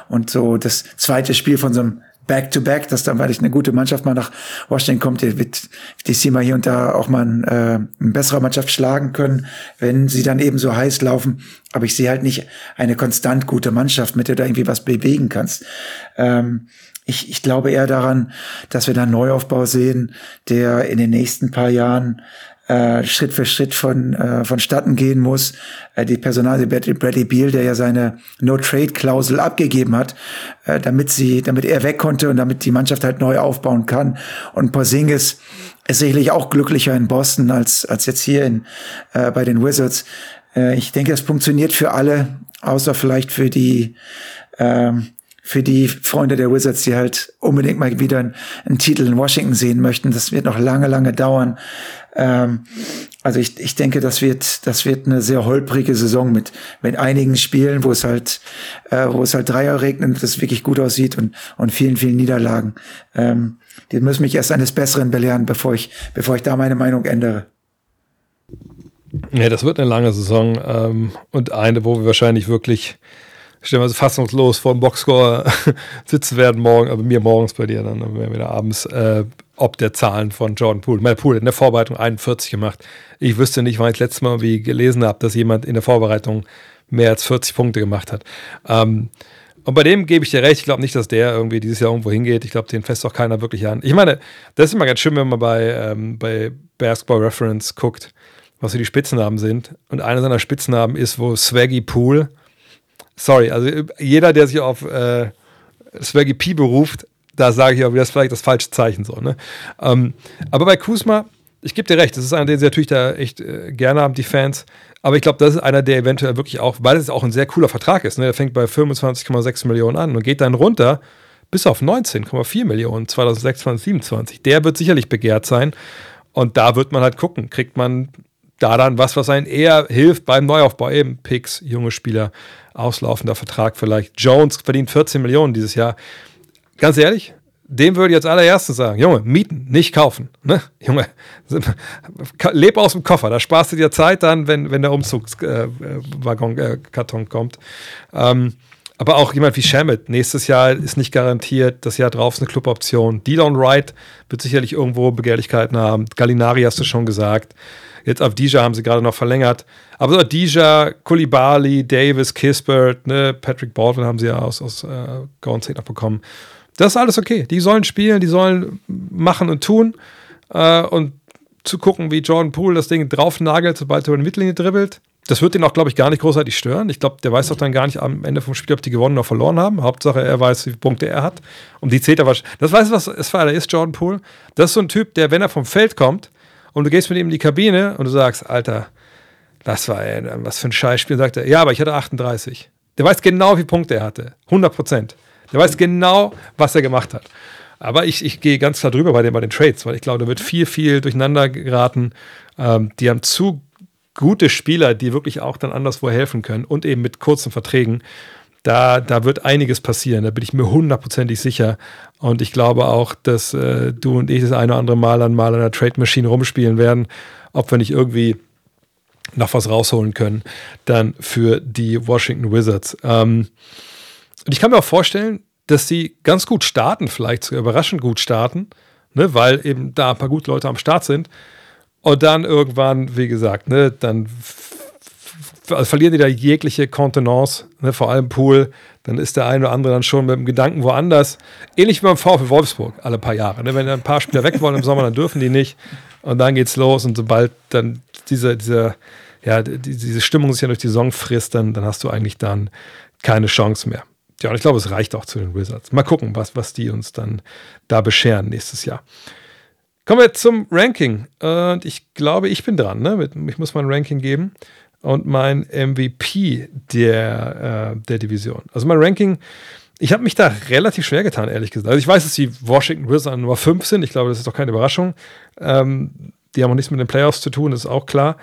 Speaker 2: und so das zweite Spiel von so einem Back-to-Back, -back, dass dann, weil ich eine gute Mannschaft mal nach Washington kommt, die wird die sie mal hier und da auch mal ein, äh, eine bessere Mannschaft schlagen können, wenn sie dann eben so heiß laufen. Aber ich sehe halt nicht eine konstant gute Mannschaft, mit der du irgendwie was bewegen kannst. Ähm, ich, ich glaube eher daran, dass wir da einen Neuaufbau sehen, der in den nächsten paar Jahren äh, Schritt für Schritt von äh, vonstatten gehen muss. Äh, die Personal Bradley Beal, der ja seine No-Trade-Klausel abgegeben hat, äh, damit sie, damit er weg konnte und damit die Mannschaft halt neu aufbauen kann. Und Porzingis ist sicherlich auch glücklicher in Boston als als jetzt hier in äh, bei den Wizards. Äh, ich denke, das funktioniert für alle, außer vielleicht für die ähm, für die Freunde der Wizards, die halt unbedingt mal wieder einen, einen, Titel in Washington sehen möchten. Das wird noch lange, lange dauern. Ähm, also ich, ich denke, das wird, das wird eine sehr holprige Saison mit, mit einigen Spielen, wo es halt, äh, wo es halt Dreier regnet das wirklich gut aussieht und, und vielen, vielen Niederlagen. Ähm, die müssen mich erst eines Besseren belehren, bevor ich, bevor ich da meine Meinung ändere.
Speaker 1: Ja, das wird eine lange Saison ähm, und eine, wo wir wahrscheinlich wirklich stellen wir fassungslos vor dem Boxscore sitzen werden morgen, aber mir morgens bei dir dann, dann wieder abends, äh, ob der Zahlen von Jordan Poole. Mein Poole in der Vorbereitung 41 gemacht. Ich wüsste nicht, wann ich das letzte Mal wie gelesen habe, dass jemand in der Vorbereitung mehr als 40 Punkte gemacht hat. Ähm, und bei dem gebe ich dir recht. Ich glaube nicht, dass der irgendwie dieses Jahr irgendwo hingeht. Ich glaube, den fässt auch keiner wirklich an. Ich meine, das ist immer ganz schön, wenn man bei, ähm, bei Basketball Reference guckt, was so die Spitznamen sind. Und einer seiner Spitznamen ist wo Swaggy Pool sorry, also jeder, der sich auf äh, Swaggy P beruft, da sage ich auch wieder, das ist vielleicht das falsche Zeichen so. Ne? Ähm, aber bei Kusma, ich gebe dir recht, das ist einer, den sie natürlich da echt äh, gerne haben, die Fans. Aber ich glaube, das ist einer, der eventuell wirklich auch, weil es auch ein sehr cooler Vertrag ist. Ne? Der fängt bei 25,6 Millionen an und geht dann runter bis auf 19,4 Millionen 2026, 2027. Der wird sicherlich begehrt sein. Und da wird man halt gucken, kriegt man da dann was, was einen eher hilft beim Neuaufbau, eben Picks, junge Spieler. auslaufender Vertrag vielleicht. Jones verdient 14 Millionen dieses Jahr. Ganz ehrlich, dem würde ich als allererstes sagen, Junge, mieten, nicht kaufen. Ne? Junge, leb aus dem Koffer, da sparst du dir Zeit dann, wenn, wenn der Umzugswaggon, äh, äh, Karton kommt. Ähm, aber auch jemand wie Shamit, nächstes Jahr ist nicht garantiert, das Jahr drauf ist eine Cluboption. Dylan Wright wird sicherlich irgendwo Begehrlichkeiten haben. Gallinari hast du schon gesagt. Jetzt auf Dija haben sie gerade noch verlängert. Aber so Dija, Kulibali, Davis, Kispert, ne, Patrick Baldwin haben sie ja aus, aus äh, Golden State noch bekommen. Das ist alles okay. Die sollen spielen, die sollen machen und tun. Äh, und zu gucken, wie Jordan Poole das Ding drauf nagelt, sobald er über die Mittellinie dribbelt. Das wird ihn auch, glaube ich, gar nicht großartig stören. Ich glaube, der weiß doch dann gar nicht am Ende vom Spiel, ob die gewonnen oder verloren haben. Hauptsache, er weiß, wie viele Punkte er hat. Um die zählt er wahrscheinlich. Das weiß, was es für einer ist, Jordan Poole. Das ist so ein Typ, der, wenn er vom Feld kommt und du gehst mit ihm in die Kabine und du sagst, Alter, das war ey, was für ein Scheißspiel, sagt er, ja, aber ich hatte 38. Der weiß genau, wie viele Punkte er hatte. 100 Prozent. Der weiß genau, was er gemacht hat. Aber ich, ich gehe ganz klar drüber bei den, bei den Trades, weil ich glaube, da wird viel, viel durcheinander geraten. Ähm, die haben zu gute Spieler, die wirklich auch dann anderswo helfen können und eben mit kurzen Verträgen. Da, da wird einiges passieren, da bin ich mir hundertprozentig sicher. Und ich glaube auch, dass äh, du und ich das eine oder andere Mal an mal an der Trade Machine rumspielen werden, ob wir nicht irgendwie noch was rausholen können, dann für die Washington Wizards. Ähm, und ich kann mir auch vorstellen, dass sie ganz gut starten, vielleicht sogar überraschend gut starten, ne, weil eben da ein paar gute Leute am Start sind. Und dann irgendwann, wie gesagt, ne, dann verlieren die da jegliche Kontenance, ne, vor allem Pool. Dann ist der eine oder andere dann schon mit dem Gedanken woanders. Ähnlich wie beim VfL Wolfsburg alle paar Jahre. Ne? Wenn ein paar Spieler weg wollen im Sommer, dann dürfen die nicht. Und dann geht's los. Und sobald dann diese, diese, ja, diese Stimmung sich ja durch die Saison frisst, dann, dann hast du eigentlich dann keine Chance mehr. Ja, und ich glaube, es reicht auch zu den Wizards. Mal gucken, was, was die uns dann da bescheren nächstes Jahr. Kommen wir zum Ranking. Und ich glaube, ich bin dran. Ne? Ich muss mein Ranking geben. Und mein MVP der, äh, der Division. Also mein Ranking, ich habe mich da relativ schwer getan, ehrlich gesagt. Also ich weiß, dass die Washington Wizards an Nummer 5 sind. Ich glaube, das ist doch keine Überraschung. Ähm, die haben auch nichts mit den Playoffs zu tun, das ist auch klar.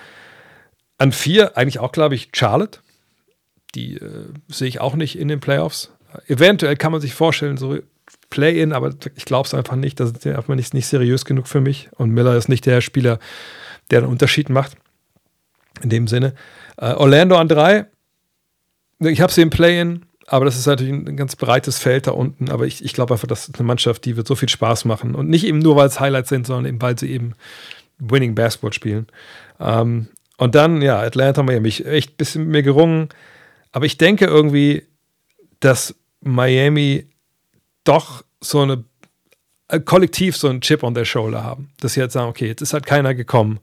Speaker 1: An 4 eigentlich auch, glaube ich, Charlotte. Die äh, sehe ich auch nicht in den Playoffs. Eventuell kann man sich vorstellen, so Play-in, aber ich glaube es einfach nicht. Das ist einfach nicht, nicht seriös genug für mich. Und Miller ist nicht der Spieler, der einen Unterschied macht. In dem Sinne. Äh, Orlando an drei. Ich habe sie im Play-in, aber das ist natürlich ein ganz breites Feld da unten. Aber ich, ich glaube einfach, das ist eine Mannschaft, die wird so viel Spaß machen. Und nicht eben nur, weil es Highlights sind, sondern eben, weil sie eben Winning Basketball spielen. Ähm, und dann, ja, Atlanta, Miami. Ich echt ein bisschen mit mir gerungen. Aber ich denke irgendwie, dass Miami doch so eine äh, kollektiv so einen Chip on their shoulder haben. Dass sie jetzt sagen, okay, jetzt ist halt keiner gekommen.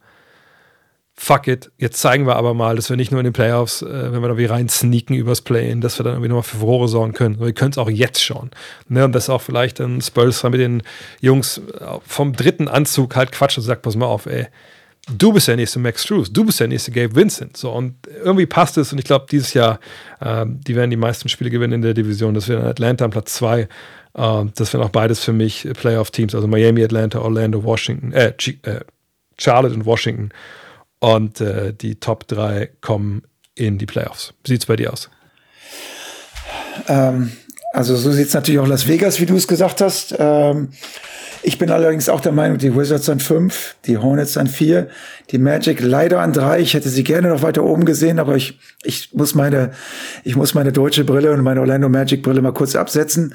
Speaker 1: Fuck it, jetzt zeigen wir aber mal, dass wir nicht nur in den Playoffs, äh, wenn wir da wie rein sneaken übers Play-In, dass wir dann irgendwie nochmal für Furore sorgen können. wir können es auch jetzt schon. Ne? Und dass auch vielleicht dann Spurs mit den Jungs äh, vom dritten Anzug halt quatscht und sagt, pass mal auf, ey, du bist der nächste Max Struess, du bist der nächste Gabe Vincent. So, und irgendwie passt es und ich glaube, dieses Jahr, äh, die werden die meisten Spiele gewinnen in der Division. Das wäre Atlanta an Platz 2 Uh, das wären auch beides für mich Playoff-Teams, also Miami, Atlanta, Orlando, Washington, äh, äh, Charlotte und Washington. Und äh, die Top 3 kommen in die Playoffs. Wie sieht es bei dir aus?
Speaker 2: Ähm, also so sieht es natürlich auch Las Vegas, wie du es gesagt hast. Ähm, ich bin allerdings auch der Meinung, die Wizards an fünf, die Hornets an vier, die Magic leider an drei. Ich hätte sie gerne noch weiter oben gesehen, aber ich, ich muss meine, ich muss meine deutsche Brille und meine Orlando Magic Brille mal kurz absetzen.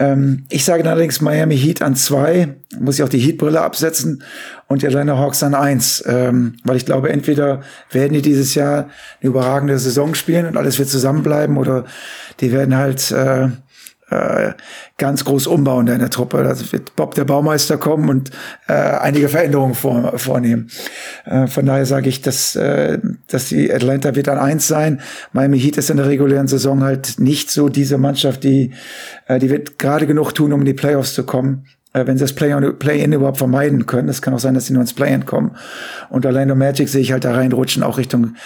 Speaker 2: Ähm, ich sage allerdings Miami Heat an zwei, muss ich auch die Heat Brille absetzen und die Atlanta Hawks an eins, ähm, weil ich glaube, entweder werden die dieses Jahr eine überragende Saison spielen und alles wird zusammenbleiben oder die werden halt, äh, äh, ganz groß umbauen in der Truppe. Also wird Bob der Baumeister kommen und äh, einige Veränderungen vor, vornehmen. Äh, von daher sage ich, dass, äh, dass die Atlanta wird an eins sein. Miami Heat ist in der regulären Saison halt nicht so diese Mannschaft, die, äh, die wird gerade genug tun, um in die Playoffs zu kommen äh, wenn sie das Play-in Play überhaupt vermeiden können. Es kann auch sein, dass sie nur ins Play-in kommen. Und Orlando Magic sehe ich halt da reinrutschen, auch Richtung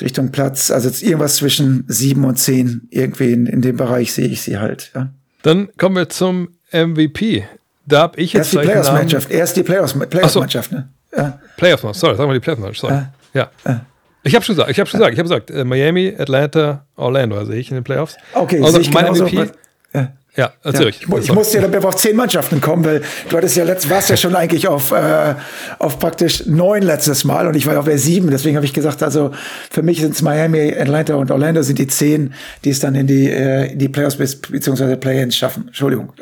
Speaker 2: Richtung Platz, also irgendwas zwischen sieben und zehn, irgendwie in, in dem Bereich sehe ich sie halt. Ja.
Speaker 1: Dann kommen wir zum MVP. Da habe ich jetzt
Speaker 2: Erst die Playoffs-Mannschaft, erst die Playoffs-Mannschaft,
Speaker 1: so. ne? Ja. Playoffs, sorry, sagen wir die Playoffs-Mannschaft, sorry.
Speaker 2: Ja.
Speaker 1: ja. Ich habe schon gesagt, ich habe schon gesagt, ich habe gesagt, äh, Miami, Atlanta, Orlando sehe ich in den Playoffs.
Speaker 2: Okay,
Speaker 1: also mein
Speaker 2: genauso.
Speaker 1: MVP.
Speaker 2: Ja.
Speaker 1: Ja, erzähl
Speaker 2: Ja,
Speaker 1: ich.
Speaker 2: ich, mu- ich musste ja dann auf zehn Mannschaften kommen, weil du hattest ja letzt, warst ja schon eigentlich auf, äh, auf praktisch neun letztes Mal und ich war auf der sieben. Deswegen habe ich gesagt, also für mich sind es Miami, Atlanta und Orlando sind die zehn, die es dann in die, äh, in die Playoffs beziehungsweise Play-ins schaffen. Entschuldigung.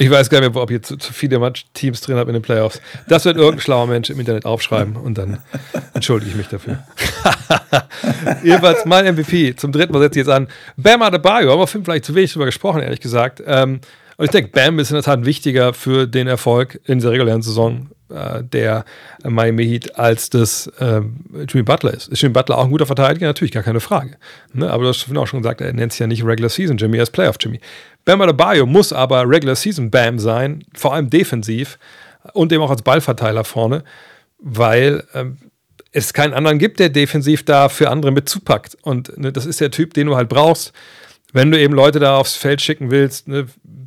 Speaker 1: Ich weiß gar nicht mehr, ob ihr zu, zu viele Teams drin habt in den Playoffs. Das wird irgendein schlauer Mensch im Internet aufschreiben und dann entschuldige ich mich dafür. Jedenfalls mein MVP. Zum dritten Mal setze ich jetzt an. Bam Adebayo. Haben wir vielleicht zu wenig drüber gesprochen, ehrlich gesagt. Ähm, und ich denke, Bam ist in der Tat wichtiger für den Erfolg in dieser regulären Saison äh, der Miami Heat, als das ähm, Jimmy Butler ist. Ist Jimmy Butler auch ein guter Verteidiger? Natürlich, gar keine Frage. Ne? Aber du hast auch schon gesagt, er nennt sich ja nicht Regular Season Jimmy, er ist Playoff Jimmy. Bam Adebayo muss aber Regular Season Bam sein, vor allem defensiv und eben auch als Ballverteiler vorne, weil ähm, es keinen anderen gibt, der defensiv da für andere mit zupackt. Und ne, das ist der Typ, den du halt brauchst, wenn du eben Leute da aufs Feld schicken willst, ne,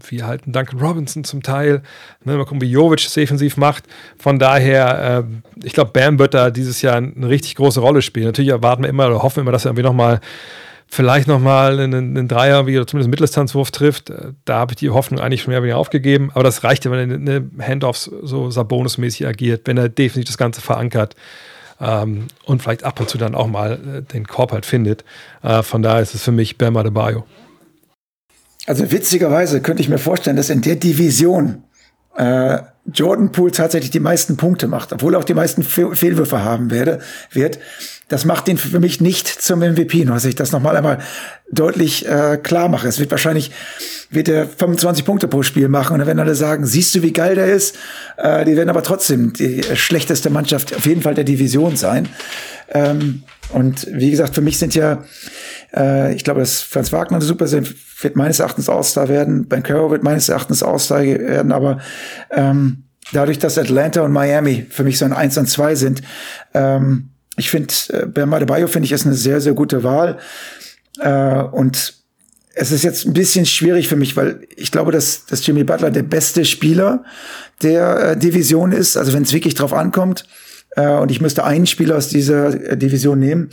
Speaker 1: wie halt ein Duncan Robinson zum Teil, ne, mal gucken, wie Jovic es defensiv macht. Von daher, äh, ich glaube, Bam wird da dieses Jahr eine richtig große Rolle spielen. Natürlich erwarten wir immer oder hoffen immer, dass er irgendwie nochmal vielleicht nochmal einen, einen Dreier wie oder zumindest einen Mitteldistanzwurf trifft. Äh, Da habe ich die Hoffnung eigentlich schon mehr oder weniger aufgegeben. Aber das reicht ja, wenn er eine Handoffs so Sabonis-mäßig agiert, wenn er definitiv das Ganze verankert ähm, und vielleicht ab und zu dann auch mal äh, den Korb halt findet. Äh, von daher ist es für mich Bam Adebayo.
Speaker 2: Also witzigerweise könnte ich mir vorstellen, dass in der Division äh, Jordan Poole tatsächlich die meisten Punkte macht, obwohl er auch die meisten Fe Fehlwürfe haben werde, wird. Das macht ihn für mich nicht zum MVP, nur dass ich das nochmal einmal deutlich äh, klar mache. Es wird wahrscheinlich, wird er 25 Punkte pro Spiel machen und dann werden alle sagen, siehst du, wie geil der ist? Äh, die werden aber trotzdem die schlechteste Mannschaft auf jeden Fall der Division sein. Ähm, und wie gesagt, für mich sind ja, äh, ich glaube, dass Franz Wagner super sind, wird meines Erachtens All-Star werden. Ben Carroll wird meines Erachtens All-Star werden, aber ähm, dadurch, dass Atlanta und Miami für mich so ein 1 und 2 sind, ähm, ich finde, äh, Bam Adebayo finde ich ist eine sehr, sehr gute Wahl. Äh, und es ist jetzt ein bisschen schwierig für mich, weil ich glaube, dass, dass Jimmy Butler der beste Spieler der äh, Division ist. Also wenn es wirklich drauf ankommt äh, und ich müsste einen Spieler aus dieser äh, Division nehmen,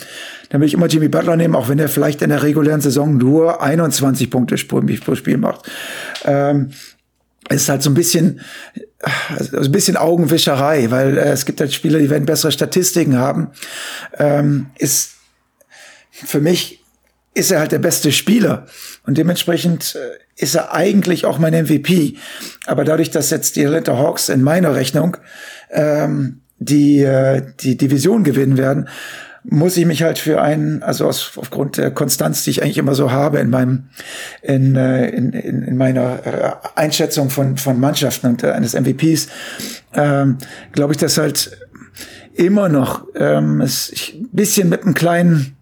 Speaker 2: dann würde ich immer Jimmy Butler nehmen, auch wenn er vielleicht in der regulären Saison nur 21 Punkte pro, pro Spiel macht. Ähm, ist halt so ein bisschen, also ein bisschen Augenwischerei, weil äh, es gibt halt Spieler, die werden bessere Statistiken haben. Ähm, ist für mich ist er halt der beste Spieler und dementsprechend äh, ist er eigentlich auch mein MVP. Aber dadurch, dass jetzt die Atlanta Hawks in meiner Rechnung ähm, die äh, die Division gewinnen werden, muss ich mich halt für einen, also aus, aufgrund der Konstanz, die ich eigentlich immer so habe in meinem, in, äh, in, in, in meiner äh, Einschätzung von, von Mannschaften und äh, eines MVPs, ähm, glaube ich, dass halt immer noch ähm, es ein bisschen mit einem kleinen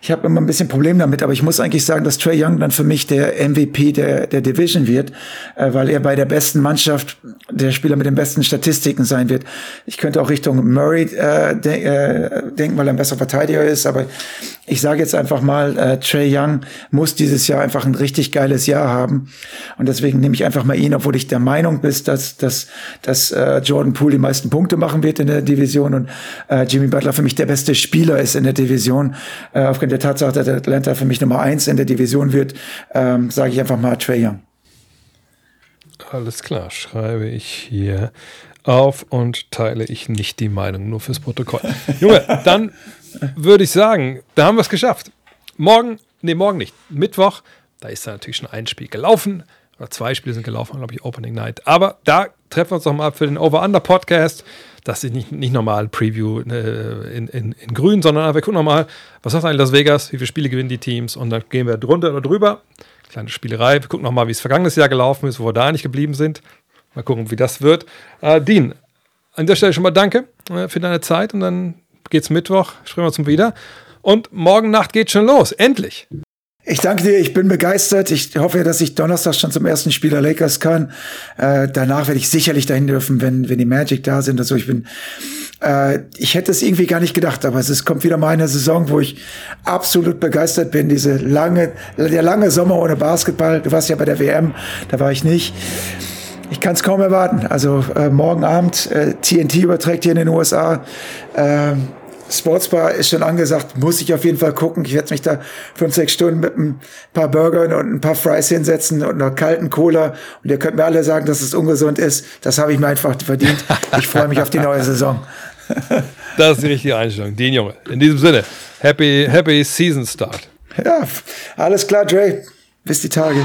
Speaker 2: ich habe immer ein bisschen Problem damit, aber ich muss eigentlich sagen, dass Trey Young dann für mich der MVP der, der Division wird, äh, weil er bei der besten Mannschaft der Spieler mit den besten Statistiken sein wird. Ich könnte auch Richtung Murray äh, de äh, denken, weil er ein besserer Verteidiger ist, aber ich sage jetzt einfach mal, äh, Trey Young muss dieses Jahr einfach ein richtig geiles Jahr haben und deswegen nehme ich einfach mal ihn, obwohl ich der Meinung bin, dass, dass, dass äh, Jordan Poole die meisten Punkte machen wird in der Division und äh, Jimmy Butler für mich der beste Spieler ist in der Division. Äh, aufgrund der Tatsache, dass Atlanta für mich Nummer eins in der Division wird, ähm, sage ich einfach mal Trey Young.
Speaker 1: Alles klar, schreibe ich hier auf und teile ich nicht die Meinung, nur fürs Protokoll. Junge, dann würde ich sagen, da haben wir es geschafft. Morgen, nee, morgen nicht, Mittwoch, da ist da natürlich schon ein Spiel gelaufen, oder zwei Spiele sind gelaufen, glaube ich, Opening Night. Aber da treffen wir uns noch mal für den Over-Under-Podcast. Das ist nicht, nicht normal Preview äh, in, in, in grün, sondern wir gucken nochmal, was sagt eigentlich Las Vegas, wie viele Spiele gewinnen die Teams und dann gehen wir drunter oder drüber. Kleine Spielerei. Wir gucken nochmal, wie es vergangenes Jahr gelaufen ist, wo wir da nicht geblieben sind. Mal gucken, wie das wird. Äh, Dean, an der Stelle schon mal danke äh, für deine Zeit und dann geht's Mittwoch, sprechen wir uns wieder. Und morgen Nacht geht schon los, endlich.
Speaker 2: Ich danke dir, ich bin begeistert. Ich hoffe, dass ich Donnerstag schon zum ersten Spiel der Lakers kann. Äh, danach werde ich sicherlich dahin dürfen, wenn, wenn die Magic da sind. Also ich bin, äh, ich hätte es irgendwie gar nicht gedacht, aber es ist, kommt wieder mal eine Saison, wo ich absolut begeistert bin. Diese lange, der lange Sommer ohne Basketball. Du warst ja bei der WM, da war ich nicht. Ich kann es kaum erwarten. Also äh, morgen Abend äh, TNT überträgt hier in den USA. Sportsbar ist schon angesagt, muss ich auf jeden Fall gucken. Ich werde mich da fünf, sechs Stunden mit ein paar Burgern und ein paar Fries hinsetzen und einer kalten Cola. Und ihr könnt mir alle sagen, dass es ungesund ist. Das habe ich mir einfach verdient. Ich freue mich auf die neue Saison.
Speaker 1: Das ist die richtige Einstellung. Den Junge. In diesem Sinne, happy, happy Season Start.
Speaker 2: Ja, alles klar, Dre. Bis die Tage.